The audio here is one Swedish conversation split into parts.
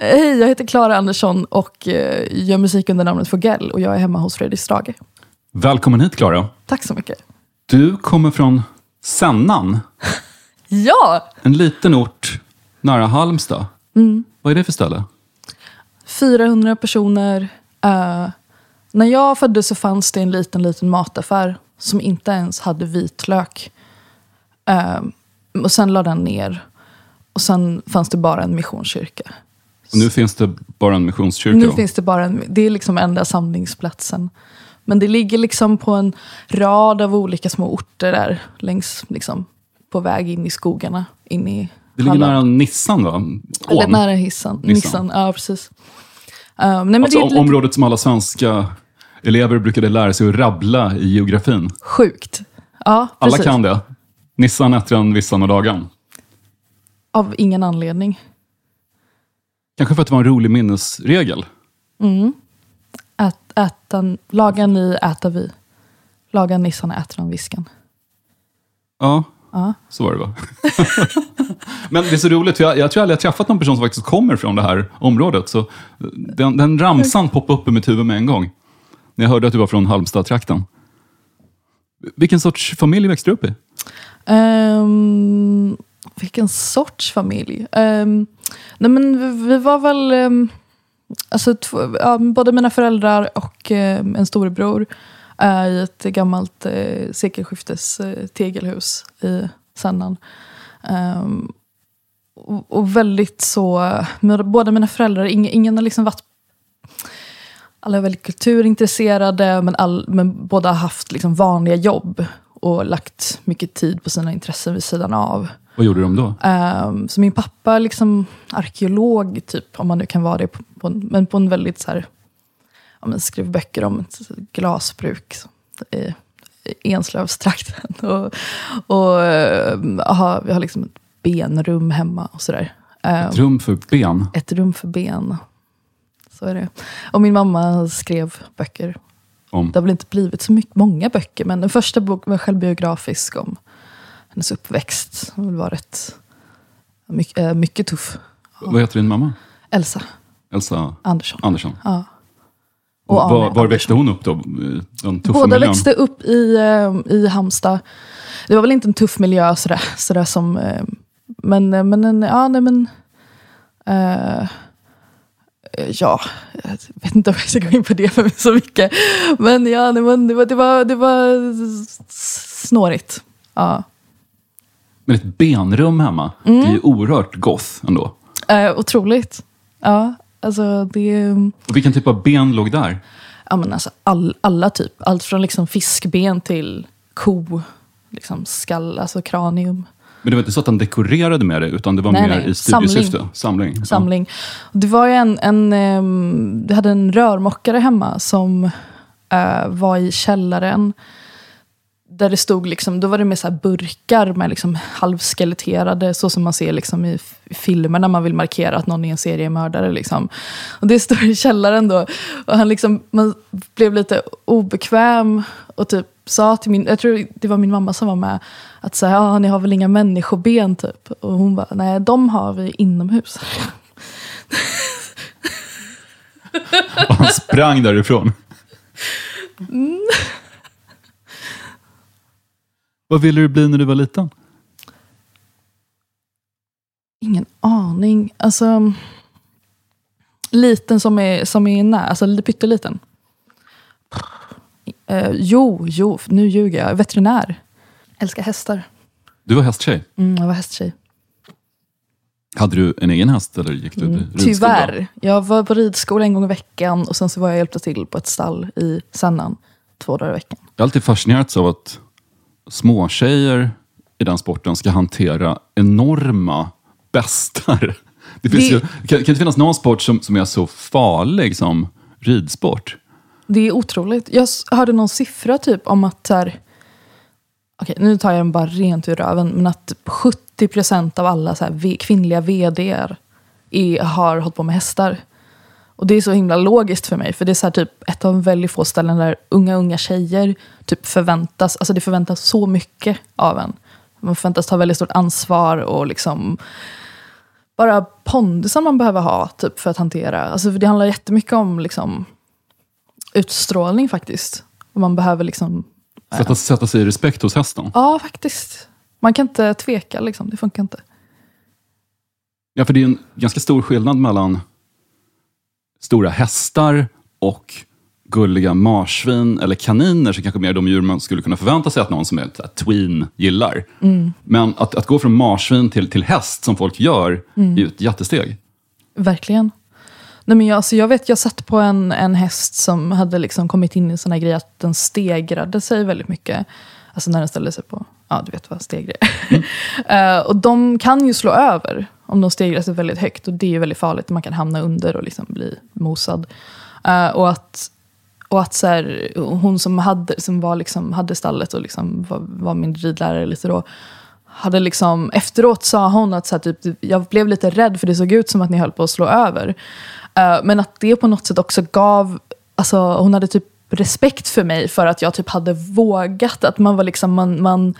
Hej, jag heter Klara Andersson och eh, gör musik under namnet Fogell och jag är hemma hos Fredrik Strage. Välkommen hit Klara. Tack så mycket. Du kommer från Sennan, Ja! en liten ort nära Halmstad. Vad är det för ställe? 400 personer. Eh, när jag föddes så fanns det en liten, liten mataffär som inte ens hade vitlök. Eh, och sen la den ner. Och sen fanns det bara en missionskyrka. Och nu finns det bara en missionskyrka. Nu då. finns det bara en, det är liksom enda samlingsplatsen. Men det ligger liksom på en rad av olika små orter där längs, liksom, på väg in i skogarna. In i det ligger Halland. nära Nissan va? Eller Ån. nära Hissan. Nissan. Nissan. Ja, precis. Um, nej, Alltså det området som alla svenska elever brukade lära sig att rabbla i geografin. sjukt. Ja, Alla precis. kan det. Nissan, Ättran, Vissan och Dagan. Av ingen anledning. Kanske för att det var en rolig minnesregel. Ät, ätan, laga ni, äta vi. Laga nissan, äter han viskan. Ja, Ja. så var det va? Men det är så roligt, för jag, jag tror aldrig jag träffat någon person som faktiskt kommer från det här området. Så den, den ramsan poppade upp i mitt huvud med en gång. När jag hörde att du var från Halmstad-trakten. Vilken sorts familj växte du upp i? Ehm, vilken sorts familj? Ehm, nej men vi, vi var väl... Um, alltså, två, ja, både mina föräldrar och ehm, en storebror är i ett gammalt uh, sekelskiftes eh, tegelhus i Sennan. Um, ehm, och, och väldigt så... Med, båda mina föräldrar, ingen, ingen har liksom varit alla är väldigt kulturintresserade, men, all, men båda har haft liksom vanliga jobb och lagt mycket tid på sina intressen vid sidan av. Vad gjorde de då? Ehm, så min pappa är liksom arkeolog, typ, om man nu kan vara det, på, på en, men på en väldigt så här, ja, skrev böcker om ett glasbruk i, Enslövstrakten. Och, och ehm, aha, vi har liksom ett benrum hemma och sådär. Ehm, Ett rum för ben. ett rum för ben. Så är det. Och min mamma skrev böcker. Om. Det har väl inte blivit så mycket, många böcker, men den första boken var självbiografisk om hennes uppväxt. Hon var rätt mycket, äh, mycket tuff. Vad heter din mamma? Elsa Elsa Andersson. Andersson. Ja. Och var, var Andersson. växte hon upp då? Den tuffa Båda miljön? växte upp i, eh, i Halmstad. Det var väl inte en tuff miljö sådär, sådär som... eh, men, eh, men en, ja, nej men... eh, eh, ja, jag vet inte om jag ska gå in på det för så mycket. Men ja, nej, men det, var, det, var, det var snårigt. Ja. Men ett benrum hemma, Mm. det är ju oerhört goth ändå. Eh, otroligt. Ja, alltså det... Och vilken typ av ben låg där? Ja, men alltså all, alla typ. Allt från liksom fiskben till ko, liksom skall, alltså kranium. Men det var inte så att han dekorerade med det, utan det var Nej, mer nej. i studiesyfte? Samling. Ja. samling. Det var ju en, en um, hade en rörmokare hemma som eh, var i källaren. Där det stod liksom, då var det med så här burkar med liksom halvskeletterade, så som man ser liksom i filmer när man vill markera att någon är en seriemördare. Liksom. Och det står i källaren då. Och han liksom, man blev lite obekväm och typ sa till min, jag tror det var min mamma som var med, att säga, ja, ni har väl inga människoben typ. Och hon bara, nej de har vi inomhus. Och han sprang därifrån. Vad ville du bli när du var liten? Ingen aning. Alltså, liten som är, som är nära, alltså lite pytteliten. Eh, jo, jo, nu ljuger jag. Veterinär. Älskar hästar. Du var hästtjej. Mm, jag var hästtjej. Hade du en egen häst eller gick du Mm, till ridskola? tyvärr. Jag var på ridskola en gång i veckan och sen så var jag hjälpte till på ett stall i Sannan två dagar i veckan. Jag har alltid fascinerats av att småtjejer i den sporten ska hantera enorma bestar. Det finns Det- Ju, kan, kan det finnas någon sport som, som är så farlig som ridsport? Det är otroligt. Jag hörde någon siffra typ om att så här, okej, nu tar jag den bara rent ur röven, men att 70% av alla så här, kvinnliga vd är, har hållit på med hästar. Och det är så himla logiskt för mig, för det är så typ ett av väldigt få ställen där unga, unga tjejer typ förväntas, alltså det förväntas så mycket av en. Man förväntas ta väldigt stort ansvar och liksom bara pondusen man behöver ha typ, för att hantera. Alltså, för det handlar jättemycket om liksom, utstrålning faktiskt. Och man behöver liksom... Sätta, sätta sig i respekt hos hästen. Ja, faktiskt. Man kan inte tveka, liksom. det funkar inte. Ja, för det är en ganska stor skillnad mellan stora hästar och gulliga marsvin eller kaniner, som kanske mer de djur man skulle kunna förvänta sig att någon som är tween gillar. Men att, att gå från marsvin till, till häst, som folk gör, är ju ett jättesteg. Verkligen. Nej, men jag, alltså jag vet, jag satt på en, en häst som hade liksom kommit in i en sån här grej att den stegrade sig väldigt mycket. Alltså när den ställde sig på, ja du vet vad stegre är. Eh, och de kan ju slå över om de stegrar sig alltså väldigt högt. Och det är ju väldigt farligt, man kan hamna under och liksom bli mosad. Uh, och att, och att så här, hon som, hade, som var liksom, hade stallet och liksom var, var min ridlärare lite då, hade liksom, efteråt sa hon att så här, typ, jag blev lite rädd för det såg ut som att ni höll på att slå över. Uh, men att det på något sätt också gav, alltså hon hade typ respekt för mig för att jag typ hade vågat. Att man var liksom, man, man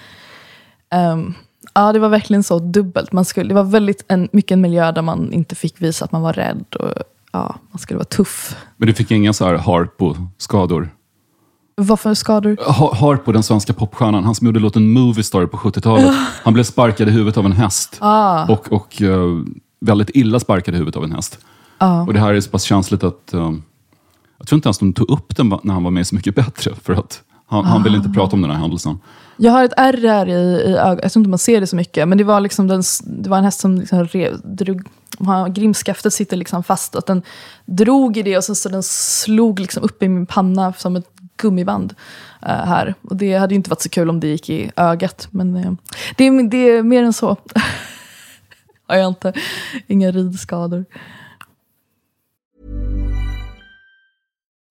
um, ja det var verkligen så dubbelt. Man skulle, det var väldigt en, mycket en miljö där man inte fick visa att man var rädd. Och, ja, man skulle vara tuff. Men du fick inga så här Harpo-skador? Vad för skador? Ha- Harpo, den svenska popstjärnan, han som gjorde låten Movie Star på 70-talet. Han blev sparkad i huvudet av en häst. Och, och eh, väldigt illa sparkad i huvudet av en häst. Och det här är så pass känsligt att eh, jag tror inte ens de tog upp den när han var med Så mycket bättre. För att han, han ville inte prata om den här händelsen. Jag har ett ärr här i, i ögat. Jag tror inte man ser det så mycket. Men det var, liksom den, det var en häst som liksom rev, drog... Grimskaftet sitter liksom fast. Att den drog i det och så, så den slog liksom upp i min panna som ett gummiband. uh, här. Och det hade ju inte varit så kul om det gick i ögat. Men uh, det, är, det är mer än så. har jag inte. Inga ridskador.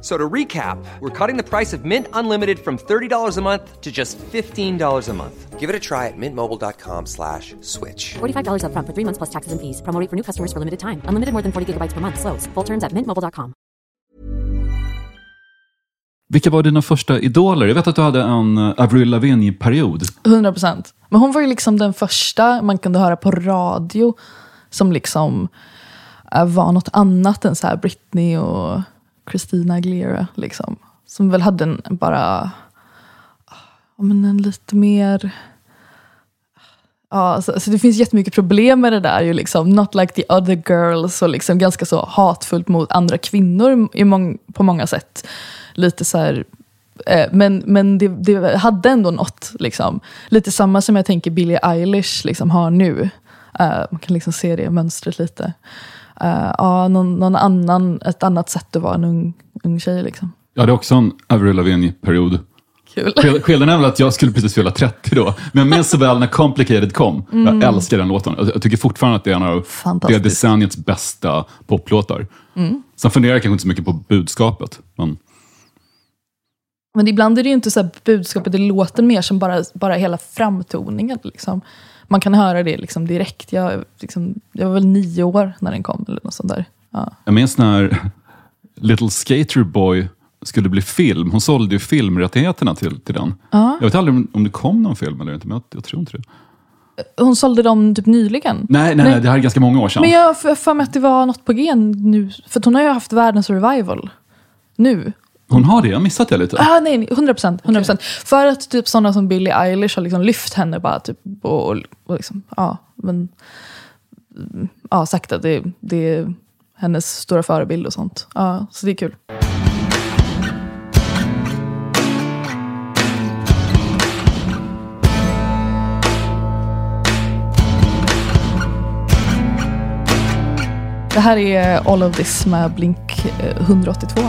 F- So to recap, we're cutting the price of Mint Unlimited from $30 a month to just $15 a month. Give it a try at mintmobile.com slash switch. $45 upfront for three months plus taxes and fees. Promo for new customers for limited time. Unlimited more than 40 gigabytes per month. Slows. Full terms at mintmobile.com. Vilka var dina första idoler? Jag vet att du hade en eh, Avril Lavigne-period. 100 procent. Men hon var ju liksom den första man kunde höra på radio som liksom eh, var något annat än så här Britney och Christina Aguilera. Liksom. Som väl hade en bara ja, men en lite mer... Ja, alltså, så det finns jättemycket problem med det där. Ju liksom, not like the other girls och liksom ganska så hatfullt mot andra kvinnor i mång, på många sätt. Lite så här, eh, men men det, det hade ändå något. Liksom. Lite samma som jag tänker Billie Eilish liksom, har nu. Eh, man kan liksom se det mönstret lite. Eh, ja, någon, någon annan, ett annat sätt att vara en ung, ung tjej. Liksom. Jag hade också en Avril Lavigne-period. Kul. Skillnaden är väl att jag skulle precis fylla 30 då. Men jag minns så väl när Complicated kom. Jag älskar den låten. Jag tycker fortfarande att det är en av det decenniets bästa poplåtar. Sen funderar jag kanske inte så mycket på budskapet. Men Men ibland är det ju inte så här budskapet i låten mer som bara, bara hela framtoningen. Liksom. Man kan höra det liksom direkt. Jag, liksom, jag var väl nio år när den kom. eller något sånt där. Ja. jag minns när Little Skater Boy skulle bli film. Hon sålde ju filmrättigheterna till, till den. Jag vet aldrig om- om det kom någon film eller inte, men jag, jag tror inte det. hon sålde dem typ nyligen. Nej, nej, nej, det här är ganska många år sedan. Men jag har för- mig att det var något på G nu. För hon har ju haft världens revival. Nu. Hon har det, jag har missat det lite. Ah, nej, nej, 100 procent. 100%. För att typ sådana som Billie Eilish har liksom lyft henne bara typ och, och, och liksom, ja, men mm, ja, sagt att det, det är hennes stora förebild och sånt. Ja, så det är kul. Det här är All of this med Blink eh, 182.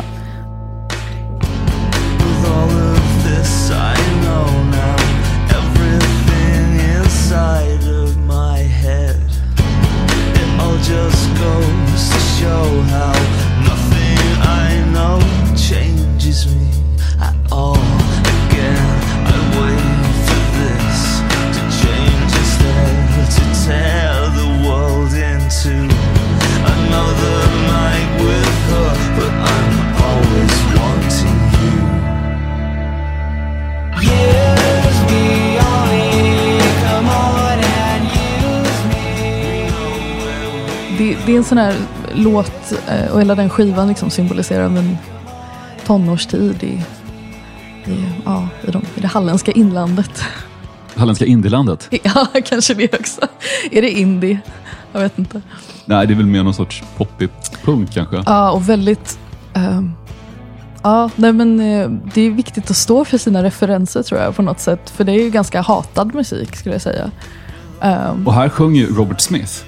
Sån här låt eh, och hela den skivan liksom symboliserar en tonårstid i, i, ja, i, de, i det halländska inlandet. Halländska Indielandet. Ja, kanske det också. Är det indie? Jag vet inte. Nej, det är väl mer någon sorts poppig punk kanske. Ja, och väldigt... ehm, ja, nej men eh, det är viktigt att stå för sina referenser tror jag på något sätt. För det är ju ganska hatad musik skulle jag säga. Ehm, Och här sjunger ju Robert Smith.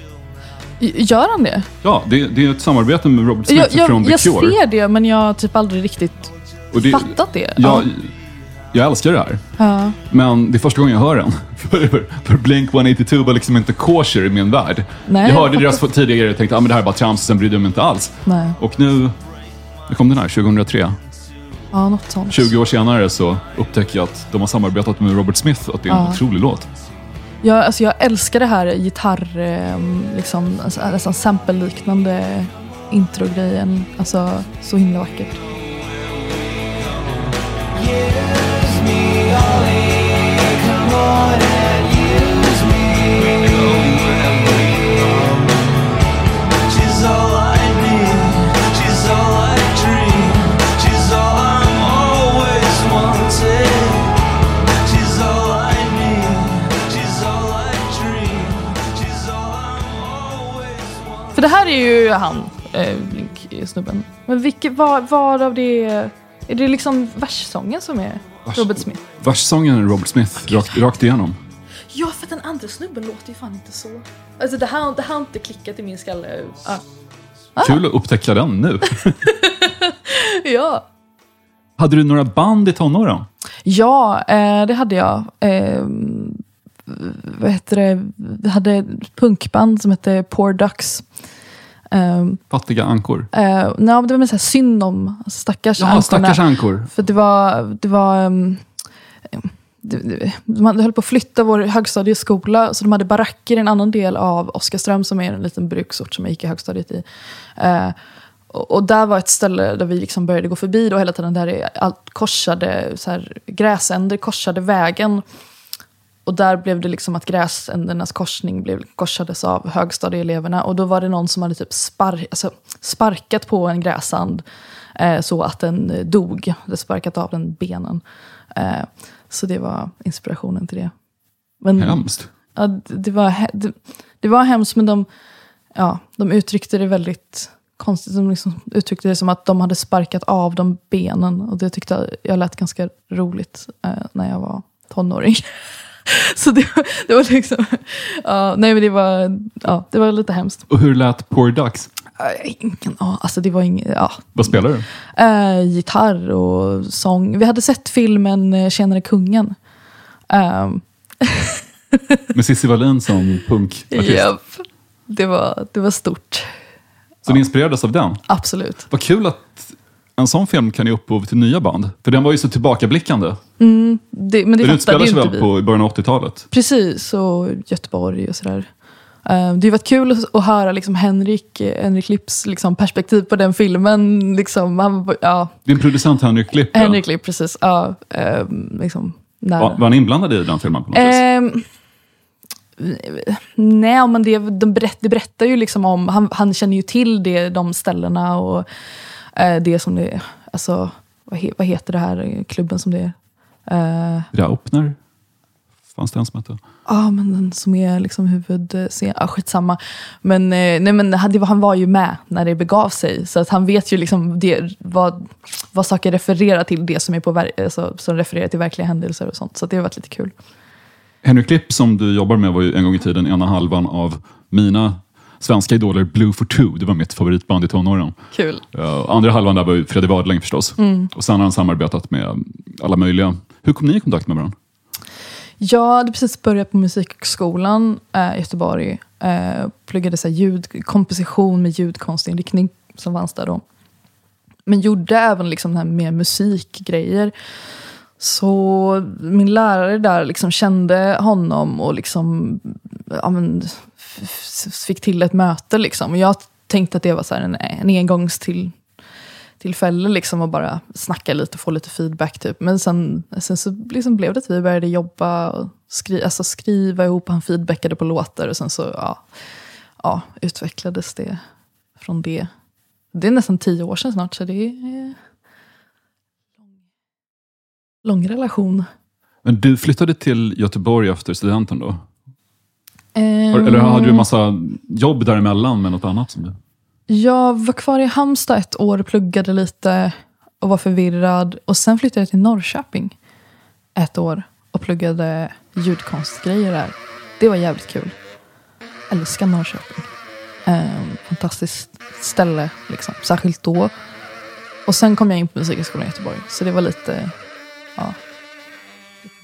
Gör han det? Ja, det, det är ett samarbete med Robert Smith Jag, från jag, The jag Cure. ser det, men jag har typ aldrig riktigt det, fattat det. jag, jag älskar det här. Ja. Men det är första gången jag hör den. För, för, för Blink 182 var liksom inte kosher i min värld. Nej, jag hörde jag deras tidigare och tänkte att ah, men det här är bara trams, sen brydde jag mig inte alls. Nej. Och nu, nu kom den här, 2003. Ja, något sånt. 20 år senare så upptäcker jag att de har samarbetat med Robert Smith och att det är en Ja. otrolig låt. Jag, alltså jag älskar det här gitarr, ehm, liksom, alltså, nästan sample-liknande introgrejen. Alltså, så himla vackert. Yes, me, only det här är ju han, eh, Blink-snubben. Men vilket, vad, vad av det är... Det liksom verssången som är Robert Smith? Verssången är Robert Smith, rakt, rakt igenom. Ja, för den andra snubben låter ju fan inte så. Alltså det här, det här har inte klickat i min skalle. Ah. Kul att upptäcka den nu. Ja. Hade du några band i tonåren? Ja, eh, det hade jag. Eh, vad heter det? Hade ett punkband som hette Poor Ducks. Eh, Fattiga ankor? eh, nej, men det var mer synd om alltså, stackars Ja, ankorna. stackars ankor. För det var... Det var ehm, det, det, man höll på att flytta vår högstadieskola, så de hade baracker i en annan del av Oskarström, som är en liten bruksort som jag gick i högstadiet i. Eh, och, och där var ett ställe där vi liksom började gå förbi då hela tiden, där det allt korsade, så här, gräsänder korsade vägen. Och där blev det liksom att gräsändernas korsning blev, korsades av högstadieeleverna. Och då var det någon som hade typ spar, alltså, sparkat på en gräsand eh, så att den dog. Hade sparkat av den benen. Eh, så det var inspirationen till det. Men, Hemskt. Ja, det, det, var, det, det var hemskt, men de, ja, de uttryckte det väldigt konstigt. De liksom uttryckte det som att de hade sparkat av de benen. Och det tyckte jag, jag lät ganska roligt eh, när jag var tonåring. Så det, det var liksom... Ja, nej, men det var, ja, det var lite hemskt. Och hur lät Poor Ducks? Ingen, ja, alltså det var inget... Ja, Vad spelar du? Eh, gitarr och sång. Vi hade sett filmen eh, Tjenare kungen. Um, Med Cissi Wallin som punkartist. japp. det, var, det var stort. Så ni inspirerades av den? Absolut. Vad kul att en sån film kan ge upphov till nya band. För den var ju så tillbakablickande. Det, men det Den utspelar ju sig väl vi. på i början av 80-talet? Precis, och Göteborg och sådär. Eh, det har varit kul att- höra liksom Henrik, eh, Henrik Lipps liksom perspektiv på den filmen. Liksom, han, ja, Din producent Henrik Lipp. Henrik Lipp, precis. Ja, eh, liksom, nära. var, var han inblandad i den filmen på något vis? Ehm, Nej, men det, de berätt, det berättar ju liksom om, han, han känner ju till det, de ställena och eh, det som det alltså vad, he, vad heter det här klubben som det är? Eh, Raupner? Fanns det en som hette? Ja, men den som är liksom huvudscen. Ja, skitsamma. Men, eh, nej, men han, var- ju med när det begav sig. Så att han vet ju liksom det, vad, vad saker refererar till, det som, är på, alltså, som refererar till verkliga händelser och sånt. Så det har varit lite kul. Henry Klipp som du jobbar med var ju en gång i tiden ena halvan av mina svenska idoler Blue for Two. Det var mitt favoritband i tonåren. Kul. Uh, andra halvan där var ju Freddy Wadling förstås. Mm. Och sen har han samarbetat med alla möjliga. Hur kom ni i kontakt med varandra? Jag hade precis börjat på Musikhögskolan eh, i Göteborg. Eh, pluggade så här, ljud, komposition med ljudkonstinriktning som fanns där då. Men gjorde även liksom här mer musikgrejer. Så min lärare där liksom kände honom och liksom, ja, men, fick till ett möte. Liksom. Och jag tänkte att det var så här en, en engångstill tillfälle liksom och bara snacka lite och få lite feedback. Typ. Men sen, sen så liksom blev det att vi började jobba och skri, alltså skriva ihop. Han feedbackade på låtar och sen så ja, ja, utvecklades det från det. Det är nästan tio år sedan snart så det är lång relation. Men du flyttade till Göteborg efter studenten då? Um, Eller hade du en massa jobb däremellan med något annat? Som du... Jag var kvar i Halmstad ett år, pluggade lite och var förvirrad. Och sen flyttade jag till Norrköping ett år och pluggade ljudkonstgrejer där. Det var jävligt kul. Älskar Norrköping. Um, fantastiskt ställe, liksom. särskilt då. Och sen kom jag in på Musikhögskolan i Göteborg. Så det var lite, ja,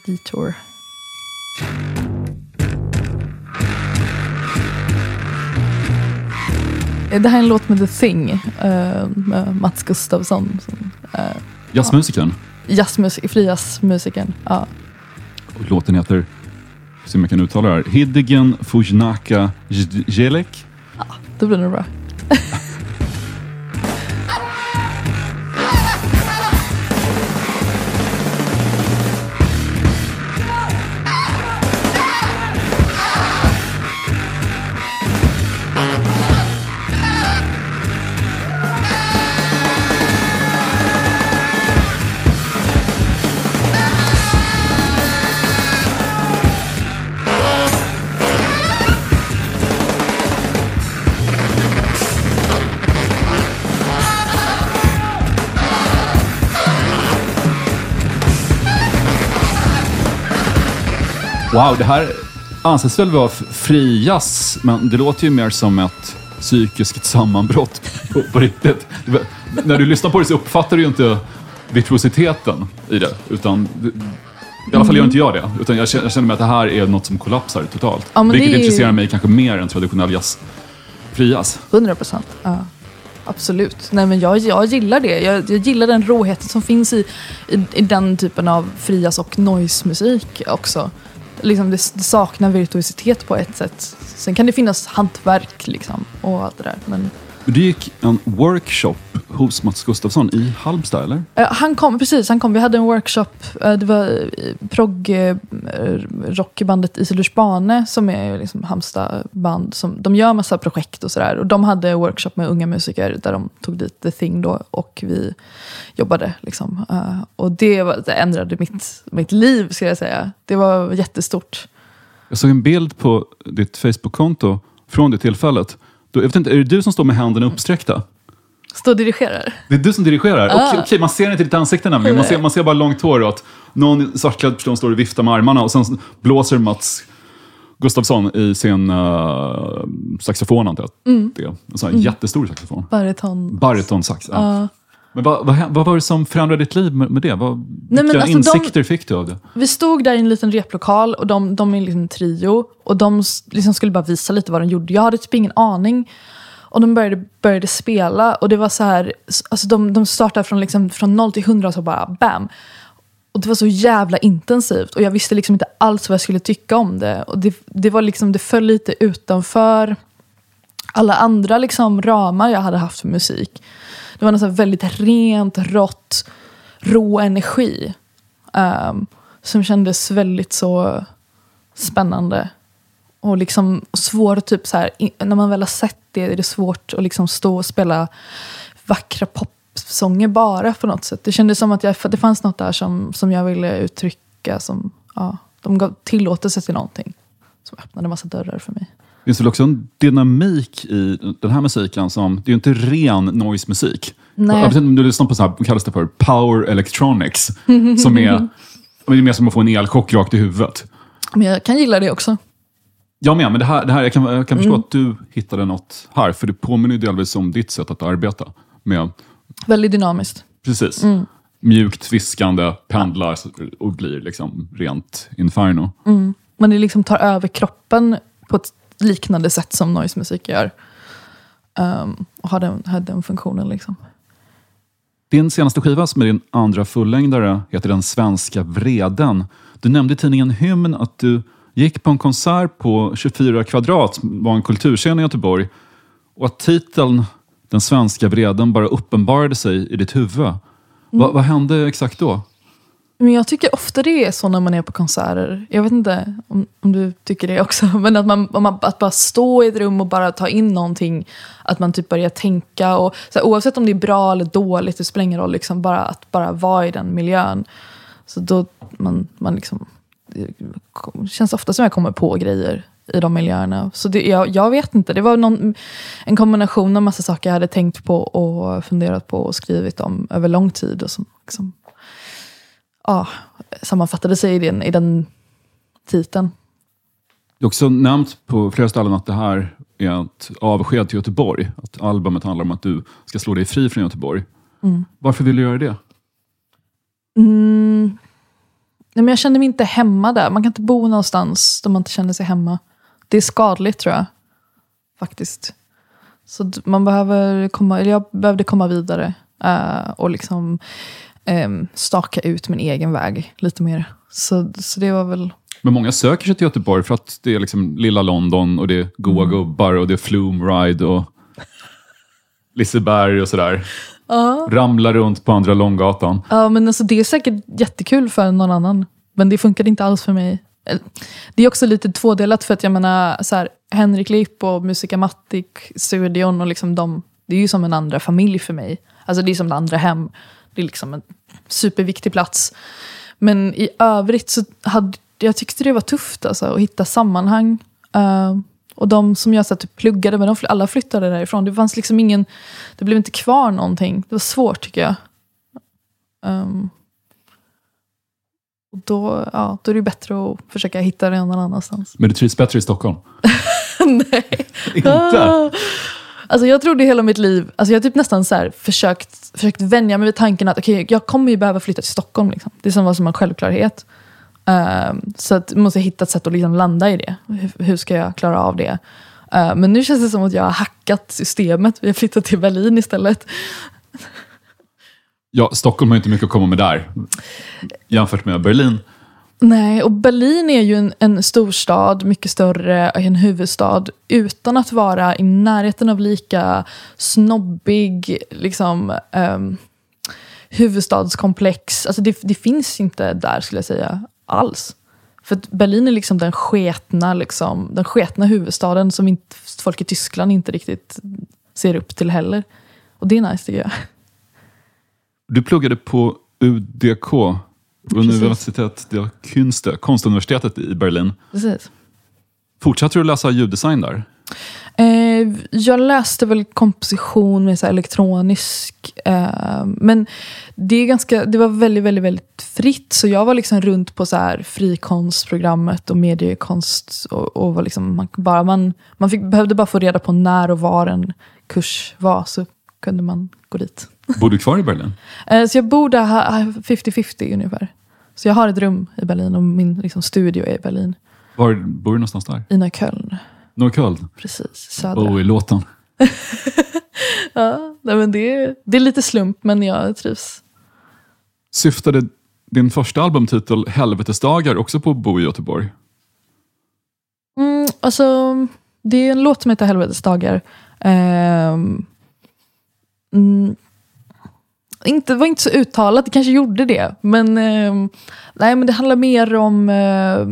detour. Det här är en låt med The Thing, eh, med Mats Gustafsson. Uh, Jazzmusikern. jazzmusik, frijazzmusikern. Ja. Och låten heter, se om jag kan uttala det här, Hiddegen Fujnaka Jelek. Det blir nog bra. Wow, det här anses väl vara fri jazz, men det låter ju mer som ett psykiskt sammanbrott på, på riktigt. Det När du lyssnar på det så uppfattar du ju inte virtuositeten i det, utan i alla fall gör inte jag det. Utan jag känner, jag känner mig att det här är något som kollapsar totalt. Ja, vilket ju- intresserar mig kanske mer än traditionell jazz. Fri jazz. 100 procent. Ja. Absolut. Nej, men jag, jag gillar det. Jag, jag gillar den råheten som finns i, i, i den typen av frias och noise-musik också. Liksom det, det saknar virtuositet på ett sätt. Sen kan det finnas hantverk liksom, och allt det där. Men, du gick en workshop hos Mats Gustafsson i Halmstad, eller? Eh, han kom, precis, han kom. Vi hade en workshop. eh, det var progg uh, rockbandet Isidors Bane som är liksom Halmstad-band. Som, de gör massa projekt och sådär. Och de hade workshop med unga musiker där de tog dit The Thing då. Och vi jobbade liksom. Eh, och det, var, det ändrade mitt, mitt liv, ska jag säga. Det var jättestort. Jag såg en bild på ditt Facebook-konto från det tillfället. Då, jag vet inte, är det du som står med händerna uppsträckta? Stå och dirigerar. Det är du som dirigerar? Ah. Okej, okej, man ser inte ditt ansikte nämligen. Man ser, man ser bara långt hår och att någon svartklädd person står och viftar med armarna och sen blåser Mats Gustafsson i sin uh, saxofon, antar jag. Mm. Det är en sån här jättestor saxofon. Bariton. Baritonsax. Ja. Ja. Men vad, vad, vad var det som förändrade ditt liv med, med det? Vad, men vilka alltså, de- insikter fick du av det? Vi stod där i en liten replokal och de, de är en liten trio. Och de liksom skulle bara visa lite vad de gjorde. Jag hade typ ingen aning. Och de började, började spela och det var så här, alltså de, de startade från, liksom, från 0 till 100 och så bara bam. Och det var så jävla intensivt och jag visste liksom inte alls vad jag skulle tycka om det. Och det, det, var liksom, det föll lite utanför alla andra liksom ramar jag hade haft för musik. Det var något väldigt rent, rått, rå energi. Um, som kändes väldigt så spännande. och liksom svår, typ så här, när man väl har sett det är det svårt att liksom stå och spela vackra popsånger bara på något sätt. Det kändes som att jag, det fanns något där som, som jag ville uttrycka. Som, ja, de gav tillåtelse till någonting som öppnade en massa dörrar för mig. Det finns väl också en dynamik i den här musiken som, det är ju inte ren noise-musik. Jag vet inte om du lyssnar på så här, kallas det för? Power electronics. som är, det är mer som att få en elchock rakt i huvudet. Men jag kan gilla det också. Jag med, men det här, det här, jag kan, jag kan förstå att du hittade något här, för det påminner ju delvis om ditt sätt att arbeta. Med, Väldigt dynamiskt. precis, mjukt viskande, pendlar och blir liksom rent inferno. Men det liksom tar över kroppen på ett liknande sätt som noise-musik gör. Um, och har den, har den funktionen. Liksom. Din senaste skiva, som är din andra fullängdare, heter Den svenska vreden. Du nämnde i tidningen Hymn att du gick på en konsert på 24 kvadrat, var en kulturscen i Göteborg, och att titeln Den svenska vreden bara uppenbarade sig i ditt huvud. Va, vad hände exakt då? Men jag tycker ofta det är så när man är på konserter. Jag vet inte om, om du tycker det också. Men att, man, man, att bara stå i ett rum och bara ta in någonting. Att man typ börjar tänka. Och, så här, oavsett om det är bra eller dåligt, det spelar ingen roll. Liksom, bara att bara vara i den miljön. Så då man, man liksom, det känns ofta som jag kommer på grejer i de miljöerna. Så det, jag, jag vet inte. Det var någon, en kombination av massa saker jag hade tänkt på och funderat på och skrivit om över lång tid. Och som, liksom, ja, sammanfattade sig i den, i den titeln. Du har också nämnt på flera ställen att det här är ett avsked till Göteborg. Att albumet handlar om att du ska slå dig fri från Göteborg. Varför vill du göra det? Mm. Nej, men jag kände mig inte hemma där. Man kan inte bo någonstans där man inte känner sig hemma. Det är skadligt tror jag. Faktiskt. Så man behöver komma, eller jag behövde komma vidare. eh, och liksom staka ut min egen väg lite mer. Så, så det var väl... Men många söker sig till Göteborg för att det är liksom lilla London och det är goa gubbar och det är Flume Ride och Liseberg och sådär. Ramlar runt på andra Långgatan. Ja, men alltså, det är säkert jättekul för någon annan. Men det funkade inte alls för mig. Eh, Det är också lite tvådelat för att jag menar, så här, Henrik Lipp och Musicamatic, studion och liksom de, det är ju som en andra familj för mig. Alltså det är som ett andra hem. Det är liksom en superviktig plats. Men i övrigt så hade jag tyckte det var tufft alltså, att hitta sammanhang. Eh, och de som jag så typ, pluggade med, de, alla flyttade därifrån. Det fanns liksom ingen, det blev inte kvar någonting. Det var svårt tycker jag. Ehm, och då, ja, då är det bättre att försöka hitta det någon annanstans. Men du trivs bättre i Stockholm? Nej. Inte? Alltså jag trodde hela mitt liv, alltså jag har typ nästan så här försökt, försökt vänja mig vid tanken att okay, jag kommer ju behöva flytta till Stockholm. Liksom. Det som var som en självklarhet. Uh, så att jag måste hitta ett sätt att liksom landa i det. Hur, hur ska jag klara av det? Uh, men nu känns det som att jag har hackat systemet. Vi har flyttat till Berlin istället. Ja, Stockholm har inte mycket att komma med där. Jämfört med Berlin. Nej, och Berlin är ju en, en storstad, mycket större, en huvudstad, utan att vara i närheten av lika snobbig liksom, um, huvudstadskomplex. Alltså det, det finns inte där, skulle jag säga, alls. För Berlin är liksom den sketna, liksom, den sketna huvudstaden som inte, folk i Tyskland inte riktigt ser upp till heller. Och det är nice tycker jag. Du pluggade på UDK, Universitet der Künste, konstuniversitetet i Berlin. Precis. Fortsatte du läsa ljuddesign där? Eh, jag läste väl komposition med så elektronisk. Eh, men det, är ganska, det var väldigt, väldigt, väldigt fritt. Så jag var liksom runt på så här frikonstprogrammet och mediekonst. Och, och var liksom, man, bara man, man fick, behövde bara få reda på när och var en kurs var. Så kunde man gå dit. Bor du kvar i Berlin? Eh, så jag bor där ha- 50-50 ungefär. Så jag har ett rum i Berlin och min liksom, studio är i Berlin. Var bor du någonstans där? I Neukölln. Norrköld? Precis, södra. Oh, i låten. Ja, nej, men det, är- det är lite slump, men jag trivs. Syftade din första albumtitel Helvetesdagar också på att bo i Göteborg? Mm, alltså, det är en låt som heter Helvetesdagar. Mm, inte, det var inte så uttalat, det kanske gjorde det. Men, eh, nej, men det handlar mer om eh,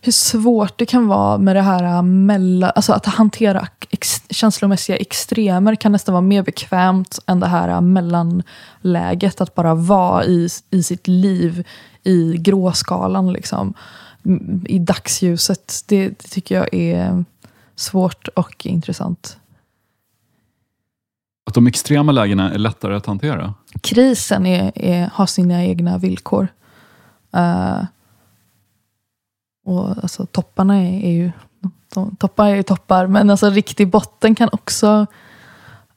hur svårt det kan vara med det här äh, mellan, alltså att hantera ex, känslomässiga extremer kan nästan vara mer bekvämt än det här äh, mellanläget. Att bara vara i, i sitt liv i gråskalan, liksom, mm, i dagsljuset. Det, det tycker jag är svårt och intressant. Att de extrema lägena är lättare att hantera? krisen är, är, har sina egna villkor. Uh, och alltså, topparna är, är ju de, toppar är ju toppar, men alltså riktig botten kan också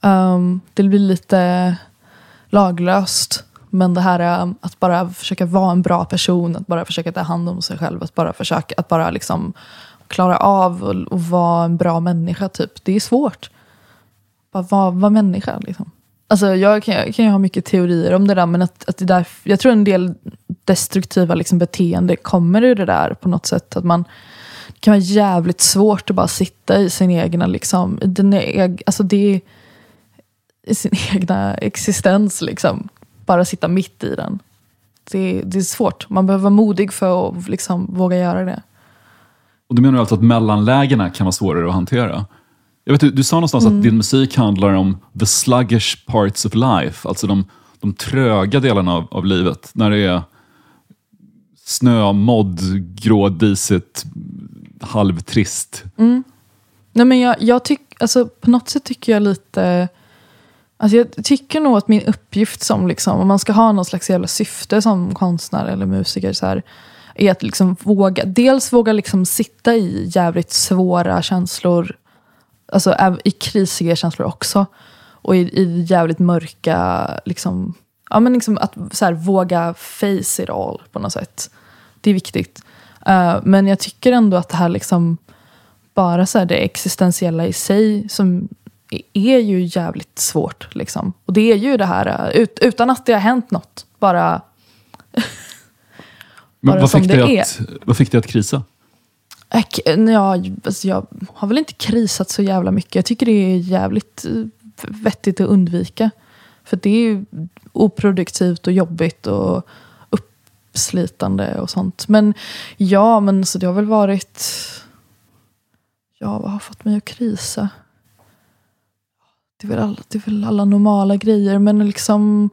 um, det blir lite laglöst. Men det här um, att bara försöka vara en bra person, att bara försöka ta hand om sig själv, att bara försöka att bara liksom klara av och, och vara en bra människa, typ. det är svårt. Bara vara, vara människa. Liksom. Alltså, jag kan, jag kan ju ha mycket teorier om det där, men att, att det där, jag tror en del destruktiva liksom, beteende kommer ur det där på något sätt. Att man, det kan vara jävligt svårt att bara sitta i sin egna, liksom, i den eg, alltså det, i sin egna existens. Liksom. Bara sitta mitt i den. Det, det är svårt. Man behöver vara modig för att liksom, våga göra det. Och du menar alltså att mellanlägena kan vara svårare att hantera? Jag vet, du, du sa någonstans Mm. att din musik handlar om the sluggish parts of life, alltså de, de tröga delarna av, av livet. När det är snö, modd, grå, disigt, halvtrist. Nej, men jag, jag tyck, alltså, på något sätt tycker jag lite... Alltså jag tycker nog att min uppgift som, liksom, om man ska ha någon slags jävla syfte som konstnär eller musiker, så här, är att liksom våga, dels våga liksom sitta i jävligt svåra känslor, alltså i krisiga känslor också, och i, i jävligt mörka, liksom, ja, men liksom att så här, våga face it all på något sätt. Det är viktigt. Eh, men jag tycker ändå att det här liksom, bara så här det existentiella i sig som är ju jävligt svårt. Liksom. Och det är ju det här, uh, ut, utan att det har hänt något. Bara, Men Bara vad som fick, det att, vad fick dig att krisa? Ja, alltså jag har väl inte krisat så jävla mycket. Jag tycker det är jävligt eh, vettigt att undvika. För det är ju oproduktivt och jobbigt och uppslitande och sånt. Men ja, men så det har väl varit... Ja, vad har fått mig att krisa? Det är väl alla, det är väl alla normala grejer, men liksom...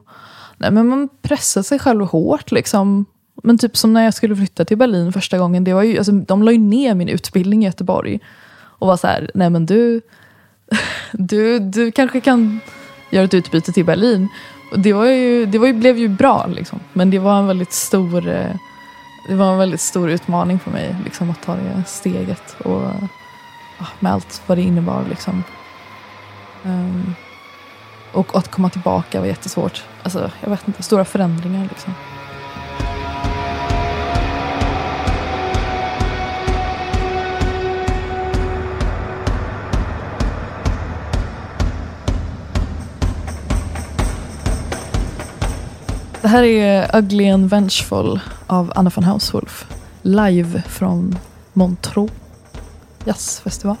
Nej, men man pressar sig själv hårt liksom. Men typ som när jag skulle flytta till Berlin första gången. Det var ju, alltså, de la ju ner min utbildning i Göteborg. Och var så här, nej men du, du, du kanske kan göra ett utbyte till Berlin. Och det var ju, det var ju, blev ju bra liksom. Men det var en väldigt stor, eh, det var en väldigt stor utmaning för mig liksom, att ta det steget. Och ah, med allt vad det innebar liksom. Um, och att komma tillbaka var jättesvårt. Alltså, jag vet inte, stora förändringar liksom. Det här är Ugly and Vengeful av Anna von Hauswolf. Live från Montreux jazzfestival.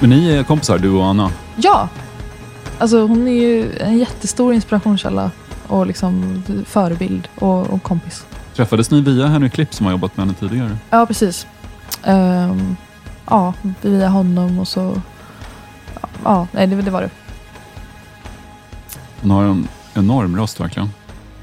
Men ni är kompisar, du och Anna. Ja! Alltså hon är ju en jättestor inspirationskälla och liksom förebild och, och kompis. Träffades ni via Henry Klipp som har jobbat med henne tidigare? Ja, precis. Ehm, ja, via honom och så... Ja, nej, det, det var det. Hon har en enorm röst verkligen.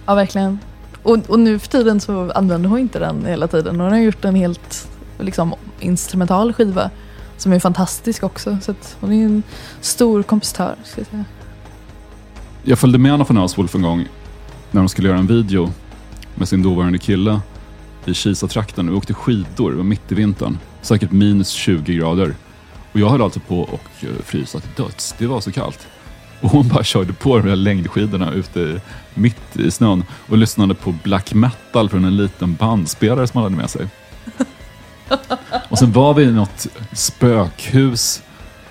Ja, verkligen. Och, och nu för tiden så använder hon inte den hela tiden. Hon har gjort en helt liksom, instrumental skiva som är fantastisk också. Så att hon är en stor kompositör. Ska jag säga. Jag följde med Anna von Hauswolf en gång när de skulle göra en video med sin dåvarande kille i Kisa-trakten. Vi åkte skidor, det var mitt i vintern. Säkert minus 20 grader. Och jag höll alltså på att eh, frysa till döds. Det var så kallt. Och hon bara körde på de där längdskidorna ute mitt i snön och lyssnade på black metal från en liten bandspelare som han hade med sig. Och sen var vi i något spökhus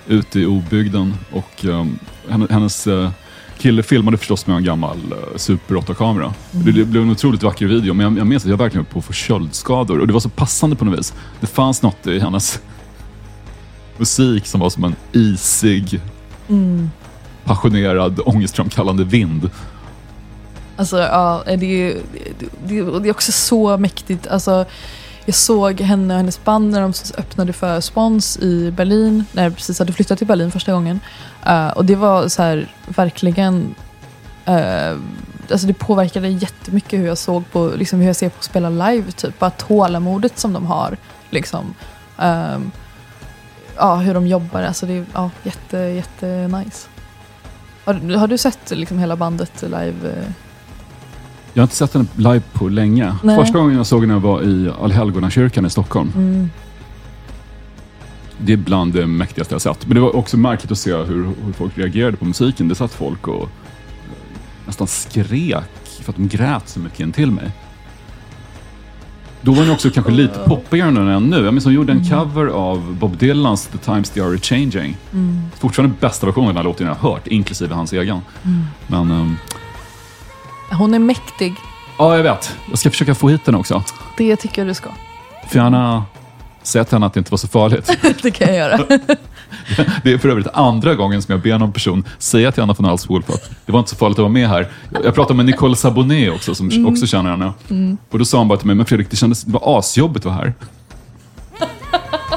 ute i obygden och um, henne- hennes uh, kille filmade förstås med en gammal uh, Super 8-kamera. Det, det blev en otroligt vacker video, men jag, jag minns att jag verkligen höll på att få köldskador och det var så passande på något vis. Det fanns något i hennes musik som var som en isig, passionerad, ångestframkallande vind. Alltså ja, det är, det, det är också så mäktigt. Alltså, jag såg henne och hennes band när de öppnade för Spons i Berlin, när jag precis hade flyttat till Berlin första gången. Uh, och det var så här verkligen, Uh, alltså det påverkade jättemycket hur jag såg på, liksom hur jag ser på att spela live, typ. Bara tålamodet som de har. Liksom. Uh, ja, hur de jobbar, alltså det är ja, jätte, jätte nice. Har, du- har du sett liksom hela bandet live? Eh? Jag har inte sett henne live på länge. Nej. Första gången jag såg henne var i Allhelgonakyrkan i Stockholm. Mm. Det är bland det mäktigaste jag sett. Men det var också märkligt att se hur, hur folk reagerade på musiken. Det satt folk och nästan skrek för att de grät så mycket in till mig. Då var hon också kanske lite poppigare än nu. Jag minns hon gjorde en cover av Bob Dylans The Times They Are Changing. Fortfarande bästa versionen av den här låten jag har hört, inklusive hans egen. Men ehm, Hon är mäktig. ja, jag vet. Jag ska försöka få hit den också. Det tycker jag du ska. Får gärna säga till henne att det inte var så farligt. Det kan jag göra. Det är för övrigt andra gången som jag ber någon person säga till Anna von Alswolf att det var inte så farligt att vara med här. Jag pratade med Nicole Sabonet också, som också känner henne. Och då sa hon bara till mig, men Fredrik, det kändes det var asjobbigt att vara här.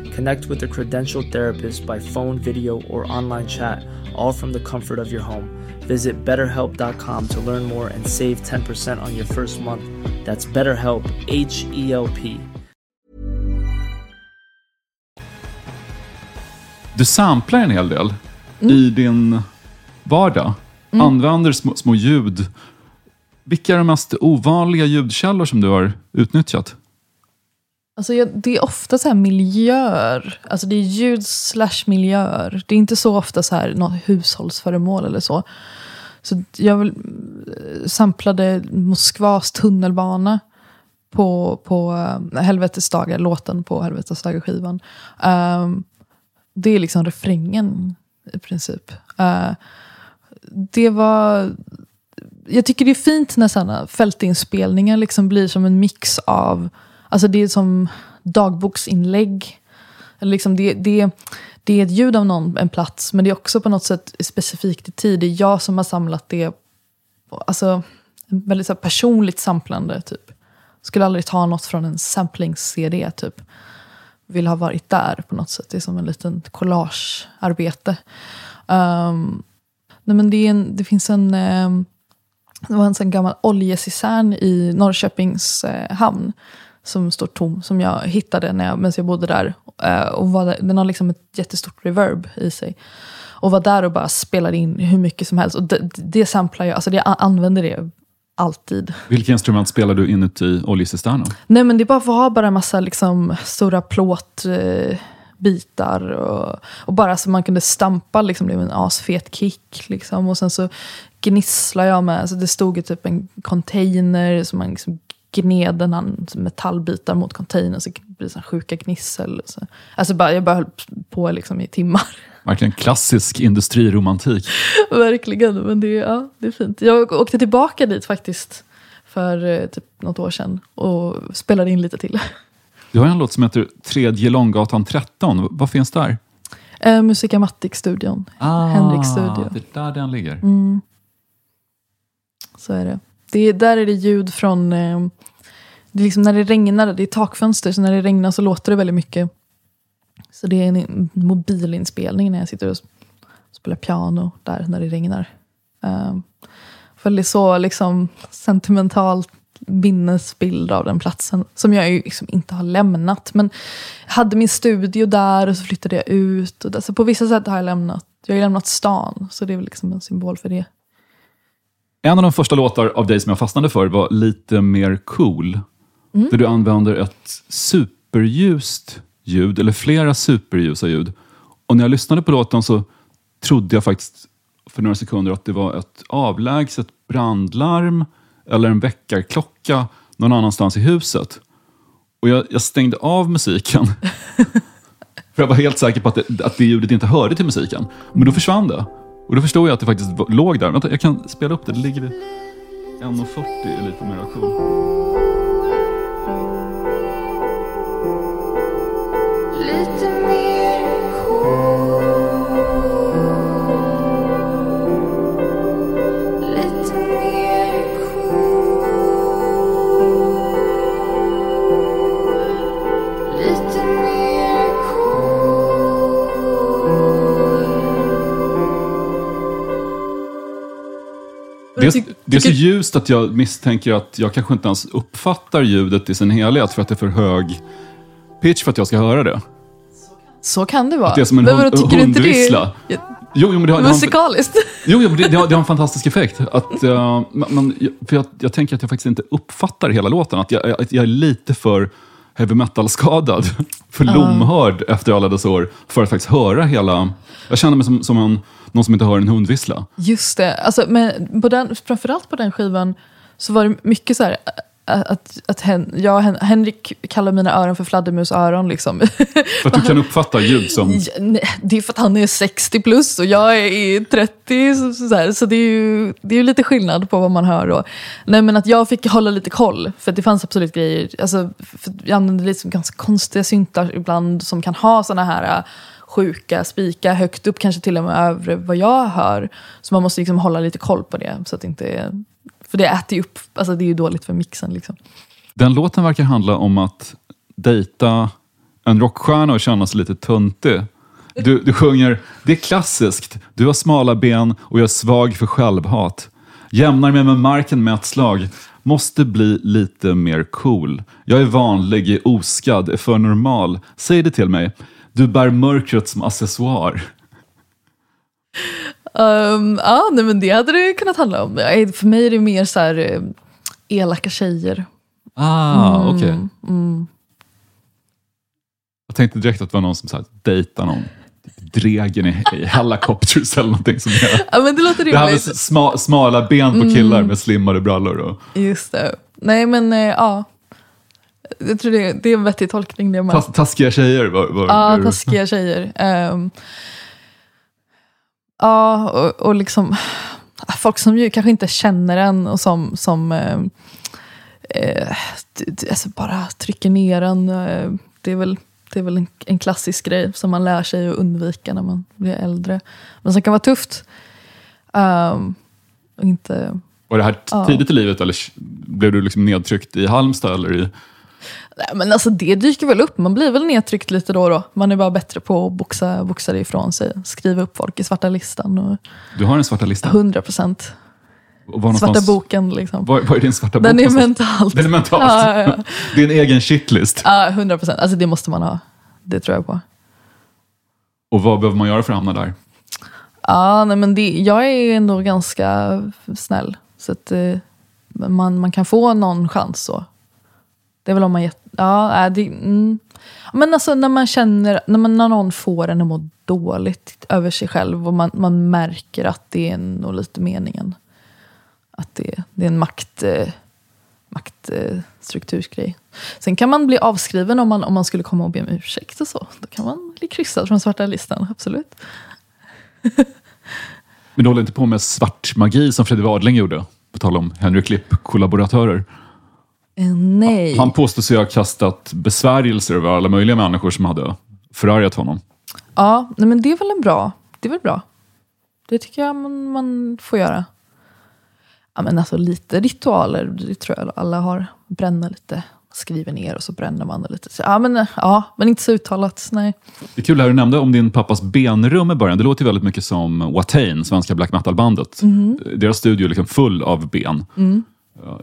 Connect with a credentialed therapist by phone, video, or online chat, all from the comfort of your home. Visit betterhelp.com to learn more and save 10% on your first month. That's BetterHelp, H E L P. Du samplar en hel del i din vardag. Använder små, små ljud. Vilka är de mest ovanliga ljudkällor som du har utnyttjat? Alltså jag, det är ofta så här miljöer. Alltså det är ljud slash miljöer. Det är inte så ofta så här något hushållsföremål eller så. Så jag eh, samplade Moskvas tunnelbana på, på eh, Helvetes dagar, låten på Helvetes dagar skivan. Um, ehm, det är liksom refrängen i princip. Uh, det var... Jag tycker det är fint när sådana fältinspelningar liksom blir som en mix av... Alltså det är som dagboksinlägg. Eller liksom det, det, det är ett ljud av någon, en plats, men det är också på något sätt specifikt i tid. Det är jag som har samlat det. Alltså, väldigt så här personligt samplande, typ. Skulle aldrig ta något från en samplings-CD, typ vill ha varit där på något sätt. Det är som en liten collagearbete. Um, nej men det, är en, det finns en... Um, det var en sån gammal oljesisern i Norrköpings eh, hamn som står tom, som jag hittade när jag, medan jag bodde där. Eh, och var den har liksom ett jättestort reverb i sig. Och var där och bara spelade in hur mycket som helst. Och det, det samplar jag, alltså det, jag använder det alltid. Vilka instrument spelar du inuti oljecisternen? Nej men det är bara för att ha bara en massa liksom, stora plåtbitar. Eh, bitar och, och bara så man kunde stampa liksom, det var en asfet kick. Liksom. Och sen så gnisslar jag med, alltså det stod ju typ en container som man liksom gned den här metallbitar mot containern så blir det sjuka gnissel. Så. Alltså bara, jag bara höll på liksom i timmar. Verkligen klassisk industriromantik. Verkligen, men det, ja, det är fint. Jag åkte tillbaka dit faktiskt för eh, typ något år sedan och spelade in lite till. Du har en låt som heter Tredje Långgatan 13. Vad finns där? Eh, Musicamatic-studion. Ah, Henriks studio. Det är där den ligger. Mm. Så är det det där är det ljud från... Eh, det är liksom när det regnar, det är takfönster, så när det regnar så låter det väldigt mycket. Så det är en mobilinspelning när jag sitter och spelar piano där när det regnar. Eh, väldigt så liksom sentimentalt minnesbild av den platsen. Som jag ju liksom inte har lämnat. Men jag hade min studio där och så flyttade jag ut. Och där, så på vissa sätt har jag lämnat. Jag har lämnat stan. Så det är väl liksom en symbol för det. En av de första låtar av dig som jag fastnade för var Lite mer cool. Mm. Där du använder ett superljust ljud, eller flera superljusa ljud. Och när jag lyssnade på låten så trodde jag faktiskt för några sekunder att det var ett avlägset brandlarm eller en väckarklocka någon annanstans i huset. Och jag, jag stängde av musiken. för jag var helt säker på att det, att det ljudet inte hörde till musiken. Men då försvann det. Och då förstod jag att det faktiskt låg där. Vänta, jag kan spela upp det. Det ligger 1.40 lite mer auktion. Det är, så ljust att jag misstänker att jag kanske inte ens uppfattar ljudet i sin helhet för att det är för hög pitch för att jag ska höra det. Så kan det vara. Att det är som en Men hund, tycker du inte det är Jo, jo, men det har, musikaliskt? Jo, jo men det, det, har, det har en fantastisk effekt. Att, uh, man, för jag, jag tänker att jag faktiskt inte uppfattar hela låten. Att jag, att jag är lite för heavy metal-skadad, för uh. lomhörd efter alla dessa år, för att faktiskt höra hela... Jag känner mig som, som en någon som inte hör en hund vissla. Just det. Alltså, men på den, framförallt på den skivan så var det mycket så här, att, att hen, jag, hen, Henrik kallar mina öron för fladdermusöron. Liksom. För att du kan uppfatta ljud som... det är för att han är 60 plus och jag är 30. Så, så, här, så det är ju det är lite skillnad på vad man hör då. Nej men att jag fick hålla lite koll. För det fanns absolut grejer. Alltså, jag använde lite ganska konstiga syntar ibland som kan ha såna här sjuka spika högt upp, kanske till och med över vad jag hör. Så man måste liksom hålla lite koll på det. Så att inte, för det äter ju upp, alltså det är ju dåligt för mixen. Liksom. Den låten verkar handla om att dejta en rockstjärna och känna sig lite töntig. Du, du sjunger, det är klassiskt, du har smala ben och jag är svag för självhat. Jämnar mig med marken med ett slag. Måste bli lite mer cool. Jag är vanlig, är oskadd, är för normal. Säg det till mig. Du bär mörkret som accessoar. Um, ja, nej, men det hade det kunnat handla om. För mig är det mer så här eh, elaka tjejer. Ah, mm, okej. Okay. Mm. Jag tänkte direkt att det var någon som så här, dejtar någon. Dregen i, i Helicopters eller någonting. Som är, ja, men det låter rimligt. Det här sma, smala ben på killar mm. med slimmade brallor. Och. Just det. Nej men äh, ja, jag tror det, det är en vettig tolkning det med. Tas, taskiga tjejer? Var, var, ja, taskiga tjejer. Um, ja, och, och liksom folk som ju kanske inte känner en och som, som eh, eh, alltså bara trycker ner en. Eh, det är väl, det är väl en, en, klassisk grej som man lär sig att undvika när man blir äldre. Men som kan vara tufft. Um, och inte, var det här tidigt ja. i livet eller blev du liksom nedtryckt i Halmstad? Eller i Nej, men alltså det dyker väl upp. Man blir väl nedtryckt lite då och då. Man är bara bättre på att boxa, boxa det ifrån sig. Skriva upp folk i svarta listan. Och du har en svarta lista? 100 procent. Var Svarta boken liksom. Vad, vad är din svarta bok? Den är mentalt. Den är mentalt. Ja, ja, ja. En egen shitlist. Ja, 100 procent. Alltså det måste man ha. Det tror jag på. Och vad behöver man göra för att hamna där? Ja, nej, men det, jag är ändå ganska snäll. Så att eh, man, man kan få någon chans så. Det är väl om man... Ja, äh, det, mm. Men alltså när man känner, när, man, när någon får en att må dåligt över sig själv och man, man märker att det är nog lite meningen. Att det, det är en makt, eh, maktstruktursgrej. Eh, Sen kan man bli avskriven om man, om man skulle komma och be om ursäkt och så. Då kan man bli kryssad från svarta listan, absolut. Men du håller inte på med svart magi som Fredrik Wadling gjorde? På tal om Henry Klipp-kollaboratörer. Eh, nej. Han påstår sig ha kastat besvärjelser över alla möjliga människor som hade förargat honom. Ja, nej men det är väl en bra. Det är väl bra. Det tycker jag man, man får göra. Ja, men alltså lite ritualer, det tror jag alla har. Bränna lite, skriver ner och så bränner man det lite. Så, ja, men, ja, men inte så uttalat. Nej. Det är kul här du nämnde om din pappas benrum i början. Det låter väldigt mycket som Watain, svenska black metal-bandet. Deras studio är liksom full av ben. Ja,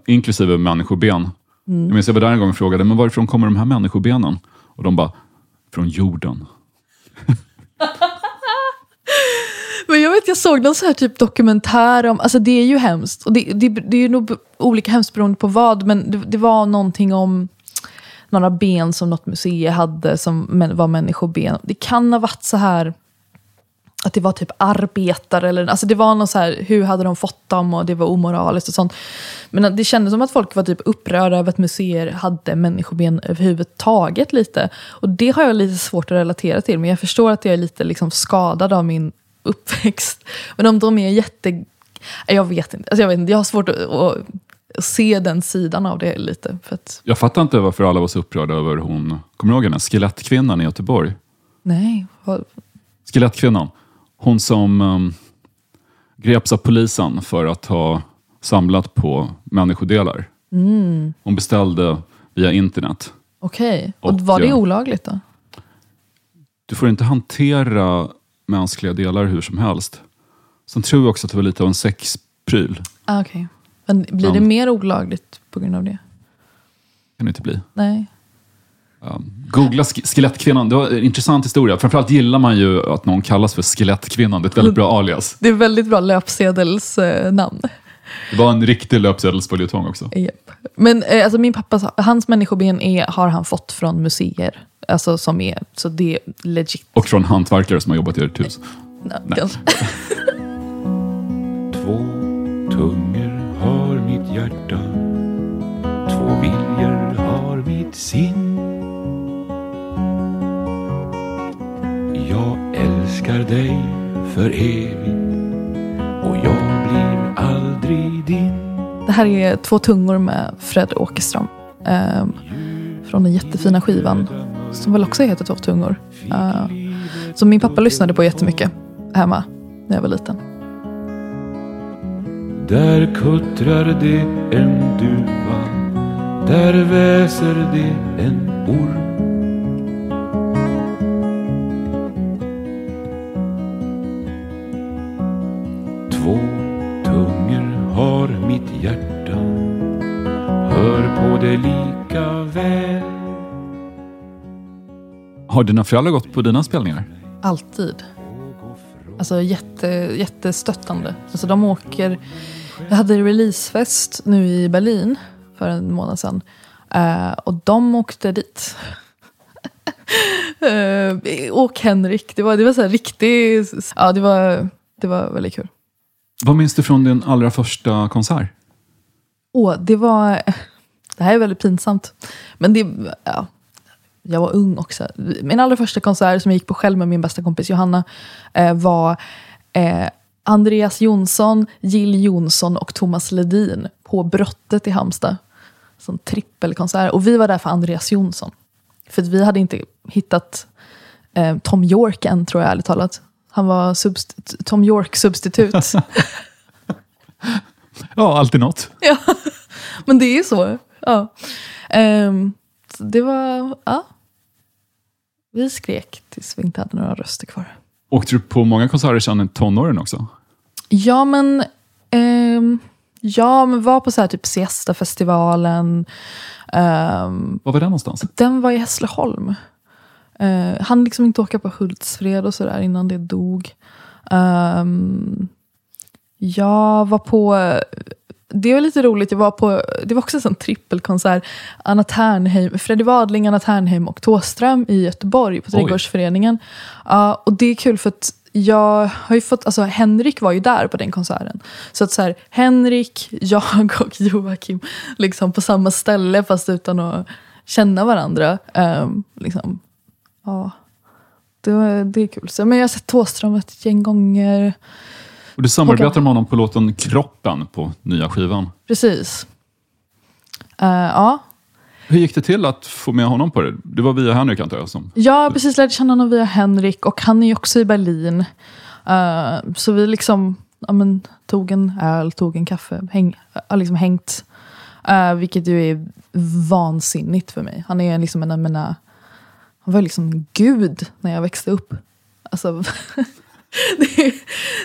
Inklusive människoben. Jag minns jag var där en gång och frågade, men varifrån kommer de här människobenen? Och de bara, från jorden. Men jag vet, jag såg någon så här typ dokumentär om, alltså det är ju hemskt. Och det, det, det är ju nog olika hemskt beroende på vad, men det, det var någonting om några ben som något museum hade som var människoben. Det kan ha varit så här att det var typ arbetare eller alltså det var någon så här, hur hade de fått dem och det var omoraliskt och sånt. Men det kändes som att folk var typ upprörda över att museer hade människoben överhuvudtaget lite. Och det har jag lite svårt att relatera till, men jag förstår att jag är lite liksom skadad av min uppväxt. Men om de är jätte... Jag vet inte, alltså jag, vet inte jag har svårt att, att, att se den sidan av det lite. För att, Jag fattar inte varför alla var så upprörda över hon, kommer du ihåg henne? Skelettkvinnan i Göteborg. nej, vad- Skelettkvinnan. Hon som um, greps av polisen för att ha samlat på människodelar. Hon beställde via internet. okej. Och, Och, var det ja. olagligt då? Du får inte hantera mänskliga delar hur som helst. Sen tror jag också att det var lite av en sexpryl. Ah, okej. Men blir det Ja. mer olagligt på grund av det? Kan det inte bli. Nej. Googla sk- Skelettkvinnan. Det var en intressant historia. Framförallt gillar man ju att någon kallas för Skelettkvinnan. Det är ett väldigt bra alias. Det är väldigt bra löpsedelsnamn. Det var en riktig löpsedelsföljetong också. Japp. Men eh, alltså min pappas, hans människoben är, har han fått från museer. Alltså som är, så det är legit. Och från hantverkare som har jobbat i ert hus. Ganska- Två tungor har mitt hjärta för evigt och jag blir aldrig din Det här är Två tungor med Fred Åkerström. ehm, från den jättefina skivan. Som väl också heter Två tungor. Uh, som min pappa lyssnade på jättemycket hemma när jag var liten. Där kuttrar det en duva Där väser det en orm hjärta Hör på det lika väl Har dina föräldrar gått på dina spelningar? Alltid. Alltså jätte, jättestöttande. Alltså de åker... Jag hade releasefest nu i Berlin för en månad sedan. Eh, och de åkte dit. uh, och Henrik. Det var, det var så här riktigt... Ja, det var, det var väldigt kul. Vad minns du från din allra första konsert? Åh, det var... Det här är väldigt pinsamt. Men det... Ja, jag var ung också. Min allra första konsert som jag gick på själv med min bästa kompis Johanna eh, var eh, Andreas Jonsson, Jill Jonsson och Thomas Ledin på Brottet i Halmstad. Sån trippelkonsert. Och vi var där för Andreas Jonsson. För vi hade inte hittat eh, Tom York än, tror jag ärligt talat. Han var Tom York-substitut. Ja, alltid något. Ja, men det är så. Ja. Ehm, så det var, ja. Vi skrek tills vi inte hade några röster kvar. Åkte du på många konserter sedan tonåren också? Ja, men ehm, Ja, men var på så här typ Siesta-festivalen. Ehm, Var var det någonstans? den var i Hässleholm. Uh, han liksom inte åka på Hultsfred och sådär innan det dog. Ehm, jag var på, det var lite roligt, jag var på, det var också en sån trippelkonsert. Anna Ternheim, Freddy Wadling, Anna Ternheim och Thåström i Göteborg på Trädgårdsföreningen. Ja, och det är kul för att jag har ju fått, alltså Henrik var ju där på den konserten. Så att så här, Henrik, jag och Joakim liksom på samma ställe fast utan att känna varandra. Ehm, liksom, ja, det, det är kul. Så, men jag har sett Thåström ett gäng gånger. Och du samarbetar med honom på låten Kroppen på nya skivan. Precis. Eh, ja. Hur gick det till att få med honom på det? Det var via Henrik antar jag? Som... Har precis lärt känna honom via Henrik och han är ju också i Berlin. Eh, så vi liksom ja, men, tog en öl, tog en kaffe, häng, har liksom hängt. Uh, vilket ju är vansinnigt för mig. Han är liksom en av mina... Han var liksom gud när jag växte upp. Alltså, det, är,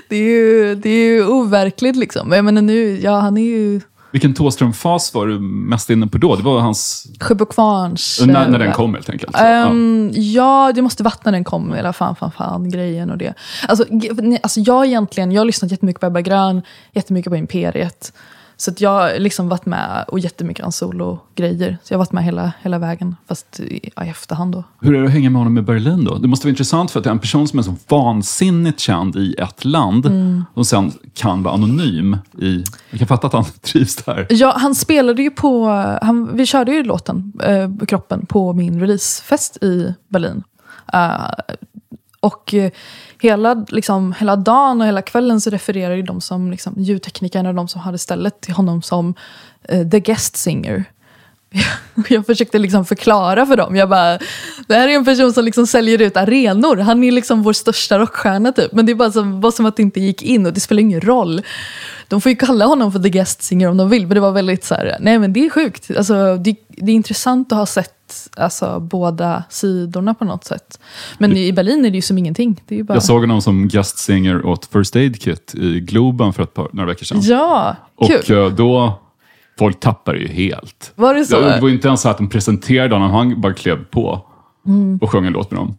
det, är ju, det är ju overkligt liksom. Jag menar nu, ja han är ju Vilken Thåström-fas var du mest inne på då? Det var hans... Sjöbokvarns... När, när den kom helt enkelt. Så, Ehm, ja, det måste vattna den kom, eller fan, fan, fan, grejen och det. Alltså, alltså jag egentligen, jag har lyssnat jättemycket på Ebba Grön, jättemycket på Imperiet. Så jag har liksom varit med och jättemycket hans solo-grejer. Så jag har varit med hela, hela vägen, fast i, i efterhand då. Hur är det att hänga med honom i Berlin då? Det måste vara intressant för att det är en person som är så vansinnigt känd i ett land Mm. och sen kan vara anonym i... Jag kan fatta att han trivs där. Ja, han spelade ju på, han, vi körde ju låten, eh, Kroppen, på min releasefest i Berlin. Eh, och eh, hela, liksom, hela dagen och hela kvällen så refererar ju de som liksom, ljudteknikerna och de som hade stället till honom som uh, the guest singer. Jag försökte liksom förklara för dem. Jag bara, det här är en person som liksom säljer ut arenor. Han är liksom vår största rockstjärna typ. Men det är bara som, var som att det inte gick in och det spelar ingen roll. De får ju kalla honom för the guest singer om de vill. Men det var väldigt så här, nej men det är sjukt. Alltså, det, det är intressant att ha sett alltså, båda sidorna på något sätt. Men i Berlin är det ju som ingenting. Det är bara... Jag såg honom som guest singer åt First Aid Kit i Globen för ett par, några veckor sedan. Ja, kul. Och eh, då, folk tappade ju helt. Var det så? Det var inte ens så att de presenterade honom, han bara klev på Mm. och sjöng en låt med dem.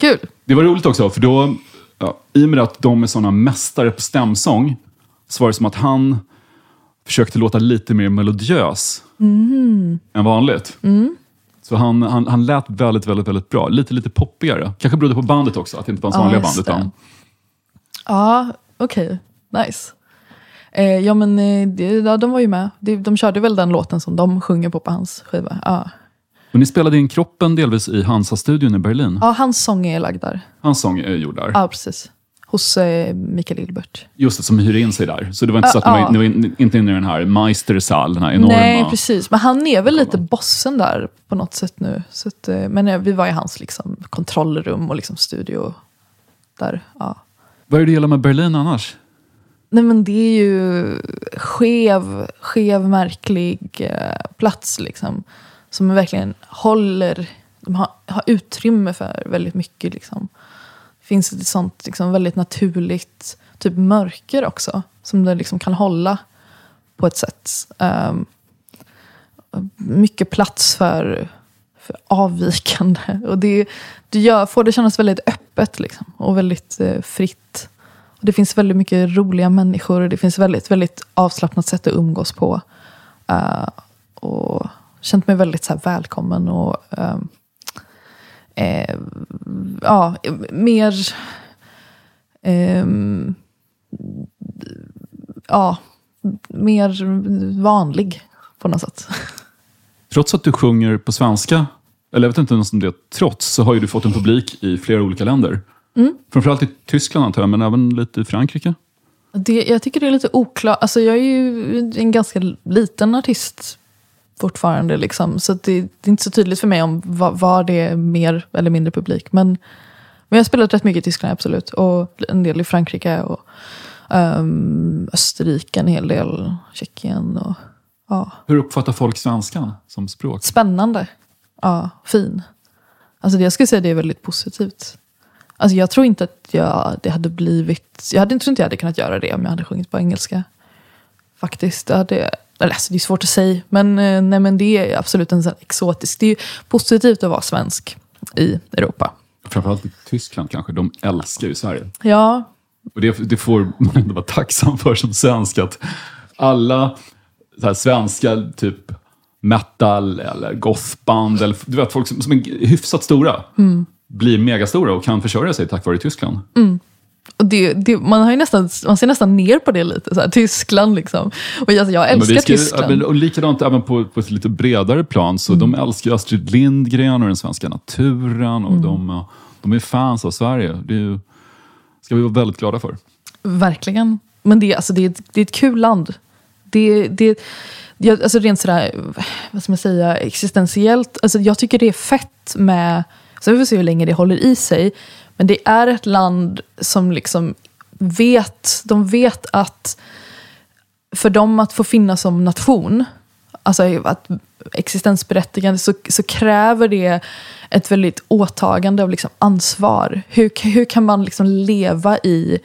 Kul. Det var roligt också, för då, ja, i och med att de är sådana mästare på stämsång, så var det som att han försökte låta lite mer melodiös Mm. än vanligt. Så han, han, han lät väldigt, väldigt, väldigt bra. Lite, lite poppigare. Kanske berodde på bandet också, att det inte var hans Ja, vanliga band. Utan, Ja, okej. Nice. Eh, ja, men eh, det, ja, de var ju med. De, de körde väl den låten som de sjunger på på hans skiva. Ja, men ni spelade in kroppen delvis i Hansa-studion i Berlin. ja hans sång är lagd där. Hans sång är gjord där. Ja, precis. Hos eh, Mikael Ilbert. Just det, som hyr in sig där. Så det var inte Ja, så att ja. ni var in, inte inne i den här Meistersal, den här enorma... Nej, precis. Men han är väl lite bossen där på något sätt nu. Så att, eh, men eh, vi var i hans liksom, kontrollrum och liksom, studio där. Ja. Vad är det du gillar med Berlin annars? Nej men det är ju skev, skev märklig eh, plats liksom. Som verkligen håller, de har, har utrymme för väldigt mycket liksom. Det finns ett sånt liksom, väldigt naturligt typ mörker också. Som det liksom kan hålla på ett sätt. Um, mycket plats för, för avvikande. Och det, det gör, får det kännas väldigt öppet liksom, och väldigt eh, fritt. Och det finns väldigt mycket roliga människor och det finns väldigt, väldigt avslappnat sätt att umgås på. Uh, och känt mig väldigt så här, välkommen och um, eh, ja, mer ehm, ja, mer vanlig på något sätt. Trots att du sjunger på svenska, eller jag vet inte ens om det är trots, så har ju du fått en publik i flera olika länder. Mm. Framförallt i Tyskland antar jag, men även lite i Frankrike. Det, jag tycker det är lite oklart. Alltså jag är ju en ganska liten artist fortfarande. Liksom. Så det, det är inte så tydligt för mig om vad, vad det är mer eller mindre publik. Men, men jag har spelat rätt mycket i Tyskland, absolut. Och en del i Frankrike och ehm, Österrike en hel del. Tjeckien och ja. Hur uppfattar folk svenskan som språk? Spännande. Ja, fin. Alltså det, jag skulle säga det är väldigt positivt. Alltså jag tror inte att jag, det hade blivit... Jag hade, tror inte jag hade kunnat göra det om jag hade sjungit på engelska. faktiskt. Det, eller, alltså, det är svårt att säga, men, eh, nej, men det är absolut en sån exotisk. Det är positivt att vara svensk i Europa. Framförallt i Tyskland kanske. De älskar ju Sverige. Ja, Och det, det får man ändå vara tacksam för som svensk. Att alla så här, svenska typ metal eller gothband, eller du vet, folk som, som är hyfsat stora, blir megastora och kan försörja sig tack vare Tyskland. Och det, det, man, har ju nästan, man ser nästan ner på det lite. Så här, Tyskland liksom. Och jag, jag älskar ska, Tyskland. men- och likadant även på, på ett lite bredare plan. Så de älskar Astrid Lindgren och den svenska naturen. Och de, eh, de är fans av Sverige. Det är ska vi vara väldigt glada för. Verkligen. Men det, alltså, det, är ett- det är ett kul land. Det, det, jag, alltså rent sådär, vad ska man säga, existentiellt. Alltså jag tycker det är fett med, så vi får se hur länge det håller i sig. Men det är ett land som liksom vet, de vet att för dem att få finnas som nation, alltså att existensberättigande, så, så kräver det ett väldigt åtagande av liksom ansvar. Hur, hur kan man liksom leva i,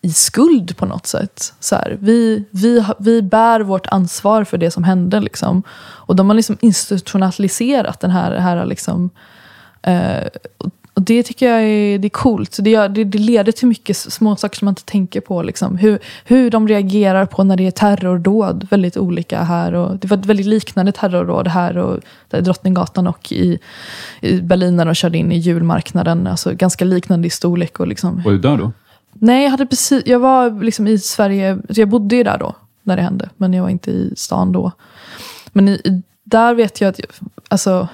i skuld på något sätt? Så här, vi, vi, vi bär vårt ansvar för det som hände. Liksom. Och de har liksom institutionaliserat den här, här liksom, eh, och- det tycker jag är, det är coolt. Det, gör, det, det leder till mycket små saker som man inte tänker på. Liksom. Hur, hur de reagerar på när det är terrordåd. Väldigt olika här. Och det var ett väldigt liknande terrordåd här och där Drottninggatan och i, i Berlin när de körde in i julmarknaden. Alltså ganska liknande i storlek. Och liksom. Var du där då? Nej, jag, hade precis, jag var liksom i Sverige. så Jag bodde ju där då när det hände. Men jag var inte i stan då. Men i, där vet jag att... Alltså,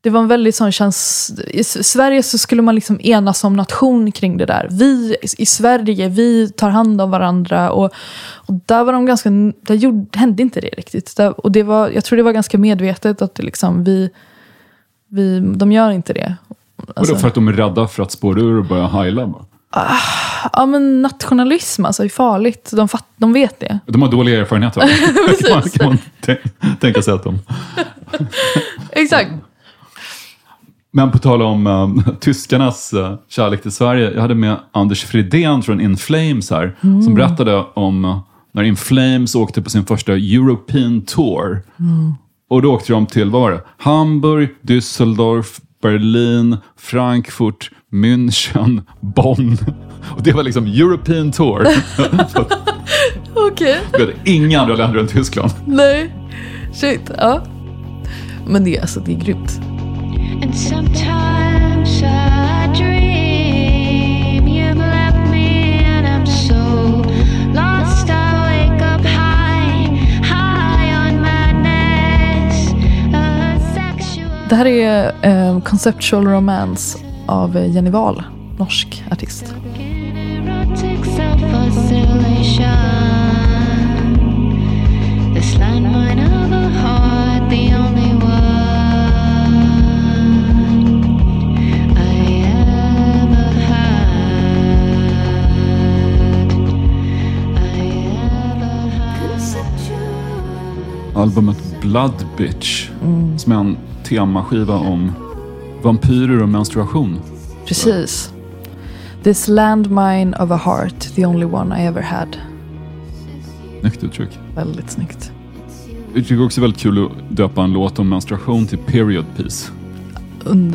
det var en väldigt sån käns... I Sverige så skulle man liksom enas som nation kring det där. Vi i Sverige, vi tar hand om varandra. Och, och där var de ganska... Där gjorde, hände inte det riktigt. Där, och det var, jag tror det var ganska medvetet att det liksom, vi, vi... De gör inte det. Alltså- Vadå, för att de är rädda för att spåra ur och börja heila? bara? Ja, men nationalism alltså är farligt. De, fatt, de vet det. De har dåliga erfarenheter. kan man, kan man tän- tänka sig att de... Exakt. Men på tal om um, tyskarnas uh, kärlek till Sverige. Jag hade med Anders Fridén från In Flames här. Som berättade om uh, när In Flames åkte på sin första European Tour. Och då åkte de till, vad var det? Hamburg, Düsseldorf, Berlin, Frankfurt, München, Bonn. Och det var liksom European Tour. Okej. Hade inga andra länder än Tyskland. Nej. Shit. Ja. Men det, är alltså, det är grymt. And sometimes Det här är eh, Conceptual Romance av Jenny Wahl, norsk artist. albumet Blood Bitch. Som är en temaskiva om vampyrer och menstruation. Precis. This landmine of a heart, the only one I ever had. Snyggt uttryck. Väldigt snyggt. Jag tycker också väldigt kul att döpa en låt om menstruation till period piece.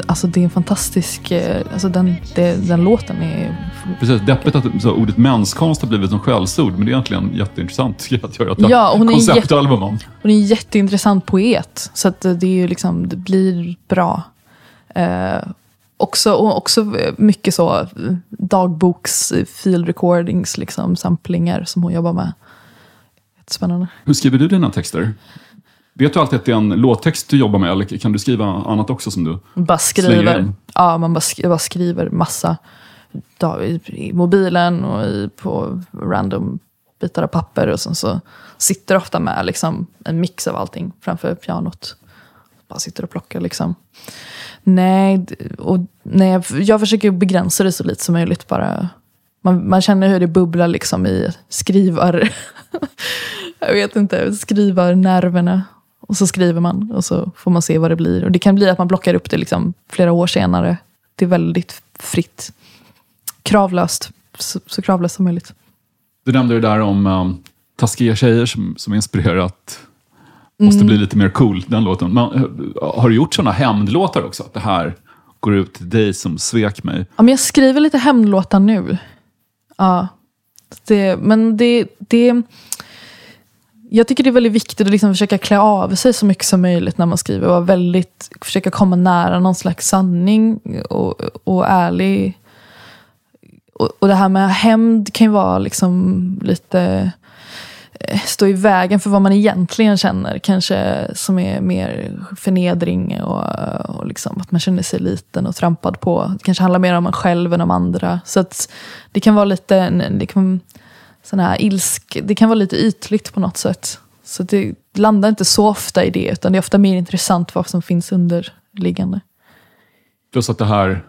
Alltså det är en fantastisk... Eh, alltså den, det, den låten är... Precis, deppigt att så, ordet menskonst har blivit som skällsord, men det är egentligen jätteintressant att göra ett Ja, hon är konceptalbum om. Hon är en jätteintressant poet. Så att det, är liksom, det blir bra. Eh, också, och också mycket så eh, dagboks, eh, field recordings, liksom, samplingar som hon jobbar med. Jättespännande. Hur skriver du dina texter? Vet du alltid att det är en låttext du jobbar med, eller kan du skriva annat också som du... Bara skriver. in. Ja, man bara, sk- bara skriver massa. I, mobilen och i, på random bitar av papper. Och sen så sitter ofta med liksom, en mix av allting framför pianot. Bara sitter och plockar liksom. Nej, och, nej jag, jag försöker begränsa det så lite som möjligt. bara. Man, man känner hur det bubblar liksom i skrivar... jag vet inte, skrivarnerverna. Och så skriver man och så får man se vad det blir. Och det kan bli att man plockar upp det liksom flera år senare. Det är väldigt kravlöst. Så, så kravlöst som möjligt. Du nämnde det där om um, taskiga tjejer som, som inspirerat Måste bli lite mer cool, den låten. Men, eh, har du gjort sådana hämndlåtar också? Att det här går ut till dig som svek mig. Ja, men jag skriver lite hämndlåtar nu. Ja. Det, men det, det... Jag tycker det är väldigt viktigt att liksom försöka klä av sig så mycket som möjligt när man skriver. Och väldigt, försöka komma nära någon slags sanning och, och ärlig. Och, och det här med hämnd kan ju vara liksom lite eh, stå i vägen för vad man egentligen känner. Kanske som är mer förnedring och, och liksom att man känner sig liten och trampad på. Det kanske handlar mer om en själv än om andra. Så att det kan vara lite det kan, sån här ilsk, det kan vara lite ytligt på något sätt. Så det landar inte så ofta i det, utan det är ofta mer intressant vad som finns underliggande. Plus att det här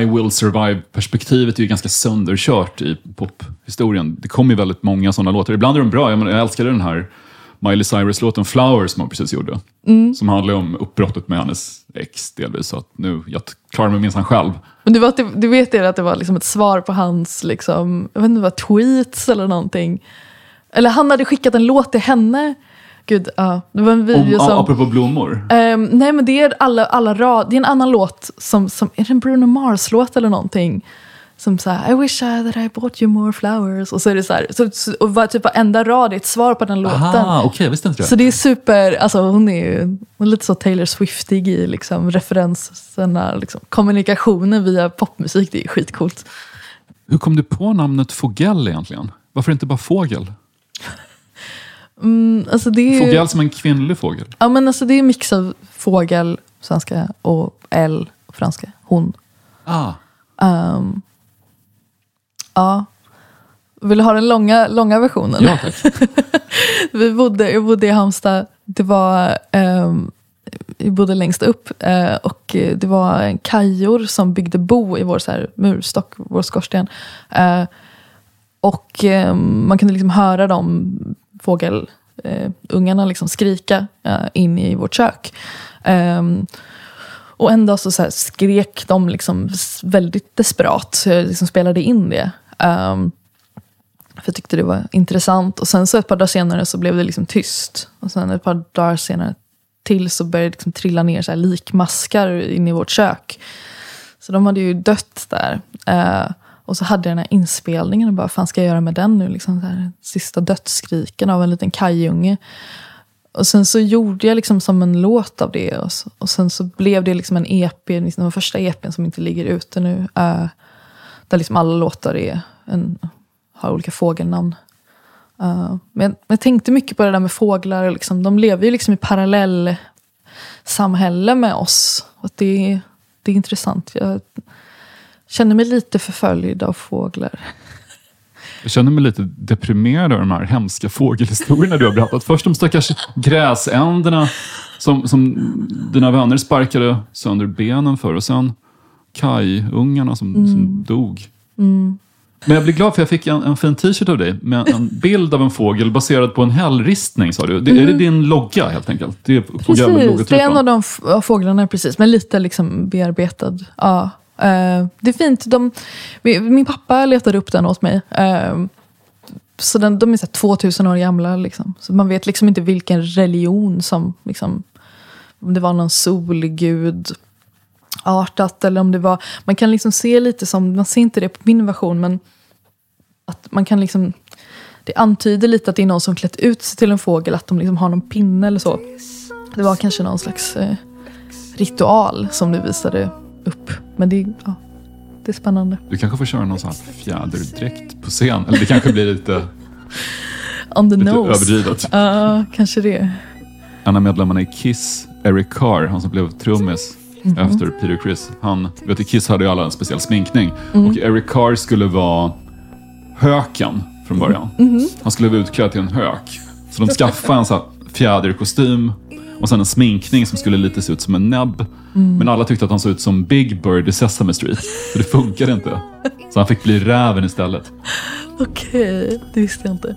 I will survive-perspektivet är ju ganska sönderkört i pophistorien. Det kommer ju väldigt många sådana låtar. Ibland är de bra. Jag, menar, jag älskade den här Miley Cyrus-låten Flowers som hon precis gjorde. Som handlar om uppbrottet med hennes ex delvis. Så att nu, jag klarar mig minsann själv. Men du, var, du vet det att det var liksom ett svar på hans, liksom, jag vet inte vad, tweets eller någonting. Eller han hade skickat en låt till henne. Gud, ja. Det var en Om, video som... Apropå blommor. Ehm, nej men det är alla, alla rad, det är en annan låt som, som är det en Bruno Mars-låt eller någonting? Som såhär, I wish I that I bought you more flowers. Och så är det så här, så, så, och var typ varenda rad är ett svar på den låten. Aha, okej, jag visste inte det. Så det är super, alltså hon är ju hon är lite så Taylor Swiftig i liksom referenserna, liksom, kommunikationen via popmusik, det är skitcoolt. Hur kom du på namnet Fogell egentligen? Varför inte bara fågel? Mm, alltså är, Fogell som en kvinnlig fågel. Ja men alltså det är en mix av fågel, svenska, och L, franska, hon. Ah, Ehm, ja. Vill du ha den långa, långa versionen? ja tack. Vi bodde, jag bodde i Halmstad. Det var, ehm, vi bodde längst upp eh, och eh, det var en kajor som byggde bo i vår så här, murstock, vår skorsten. Eh, och ehm, man kunde liksom höra de fågelungarna eh, liksom skrika eh, in i vårt kök. Ehm, och en dag så, så skrek de liksom väldigt desperat, så jag liksom spelade in det. Um, för jag tyckte det var intressant. Och sen så ett par dagar senare så blev det liksom tyst. Och sen ett par dagar senare till så började det liksom trilla ner så här likmaskar in i vårt kök. Så de hade ju dött där. Uh, och så hade jag den här inspelningen och bara, vad fan ska jag göra med den nu? Liksom så här, sista dödsskriken av en liten kajunge. Och sen så gjorde jag liksom som en låt av det. Och, så, och sen så blev det liksom en EP, liksom den första EPn som inte ligger ute nu. Uh, där liksom alla låtar är en, har olika fågelnamn. Uh, men jag, jag tänkte mycket på det där med fåglar. Liksom, de lever ju liksom i parallell samhälle med oss. Och det, är- det är intressant. Jag känner mig lite förföljd av fåglar. Jag känner mig lite deprimerad av de här hemska fågelhistorierna du har berättat. Först de stackars gräsänderna som, som dina vänner sparkade sönder benen för och sen kajungarna som, som dog. Men jag blir glad för jag fick en, en fin t-shirt av dig med en bild av en fågel baserad på en hällristning sa du. Det, Är det din logga helt enkelt? Det är Precis, det är en av de fåglarna, precis. Men lite liksom bearbetad. Ja. eh, det är fint. De, min pappa letade upp den åt mig. Eh, så den, de är så här 2000 år gamla. Liksom. Så man vet liksom inte vilken religion som... Liksom, om det var någon solgud artat eller om det var... Man kan liksom se lite som, man ser inte det på min version, men att man kan liksom... Det antyder lite att det är någon som klätt ut sig till en fågel, att de liksom har någon pinne eller så. Det var kanske någon slags eh, ritual som du visade upp. Men det, ja, det är spännande. Du kanske får köra någon sån här fjäderdräkt på scen. Eller det kanske blir lite, On the lite nose. överdrivet. Ja, kanske det. En av medlemmarna i Kiss, Eric Carr, han som blev trummis efter Peter Criss. Han, vet du, Kiss hade ju alla en speciell sminkning. Och Eric Carr skulle vara höken från början. Han skulle vara utklädd till en hök. Så de skaffade en sån här fjäderkostym och sen en sminkning som skulle lite se ut som en näbb. Men alla tyckte att han såg ut som Big Bird i Sesame Street. Så det funkade inte. Så han fick bli räven istället. Okej, det visste jag inte.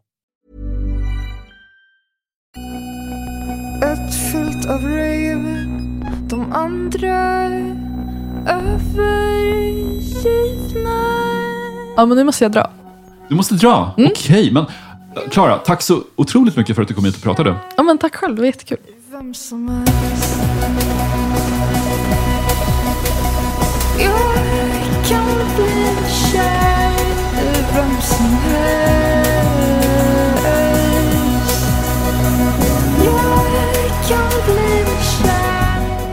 Ett fyllt av rave De andra övergivna Ja, men nu måste jag dra. Du måste dra? Okej, men Klara, tack så otroligt mycket för att du kom hit och pratade. Ja, men tack själv, det var jättekul. Vem som helst Jag kan bli kär i vem som helst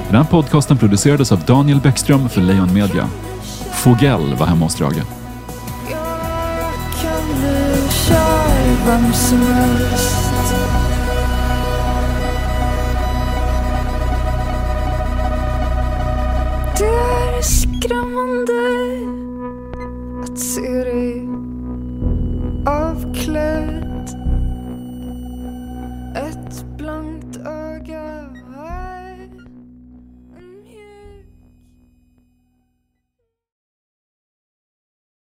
Den här podcasten producerades av Daniel Bäckström för Lejon Media. Fogell var hemma hos Drage. Vem som helst Det är skrämmande att se dig avklädd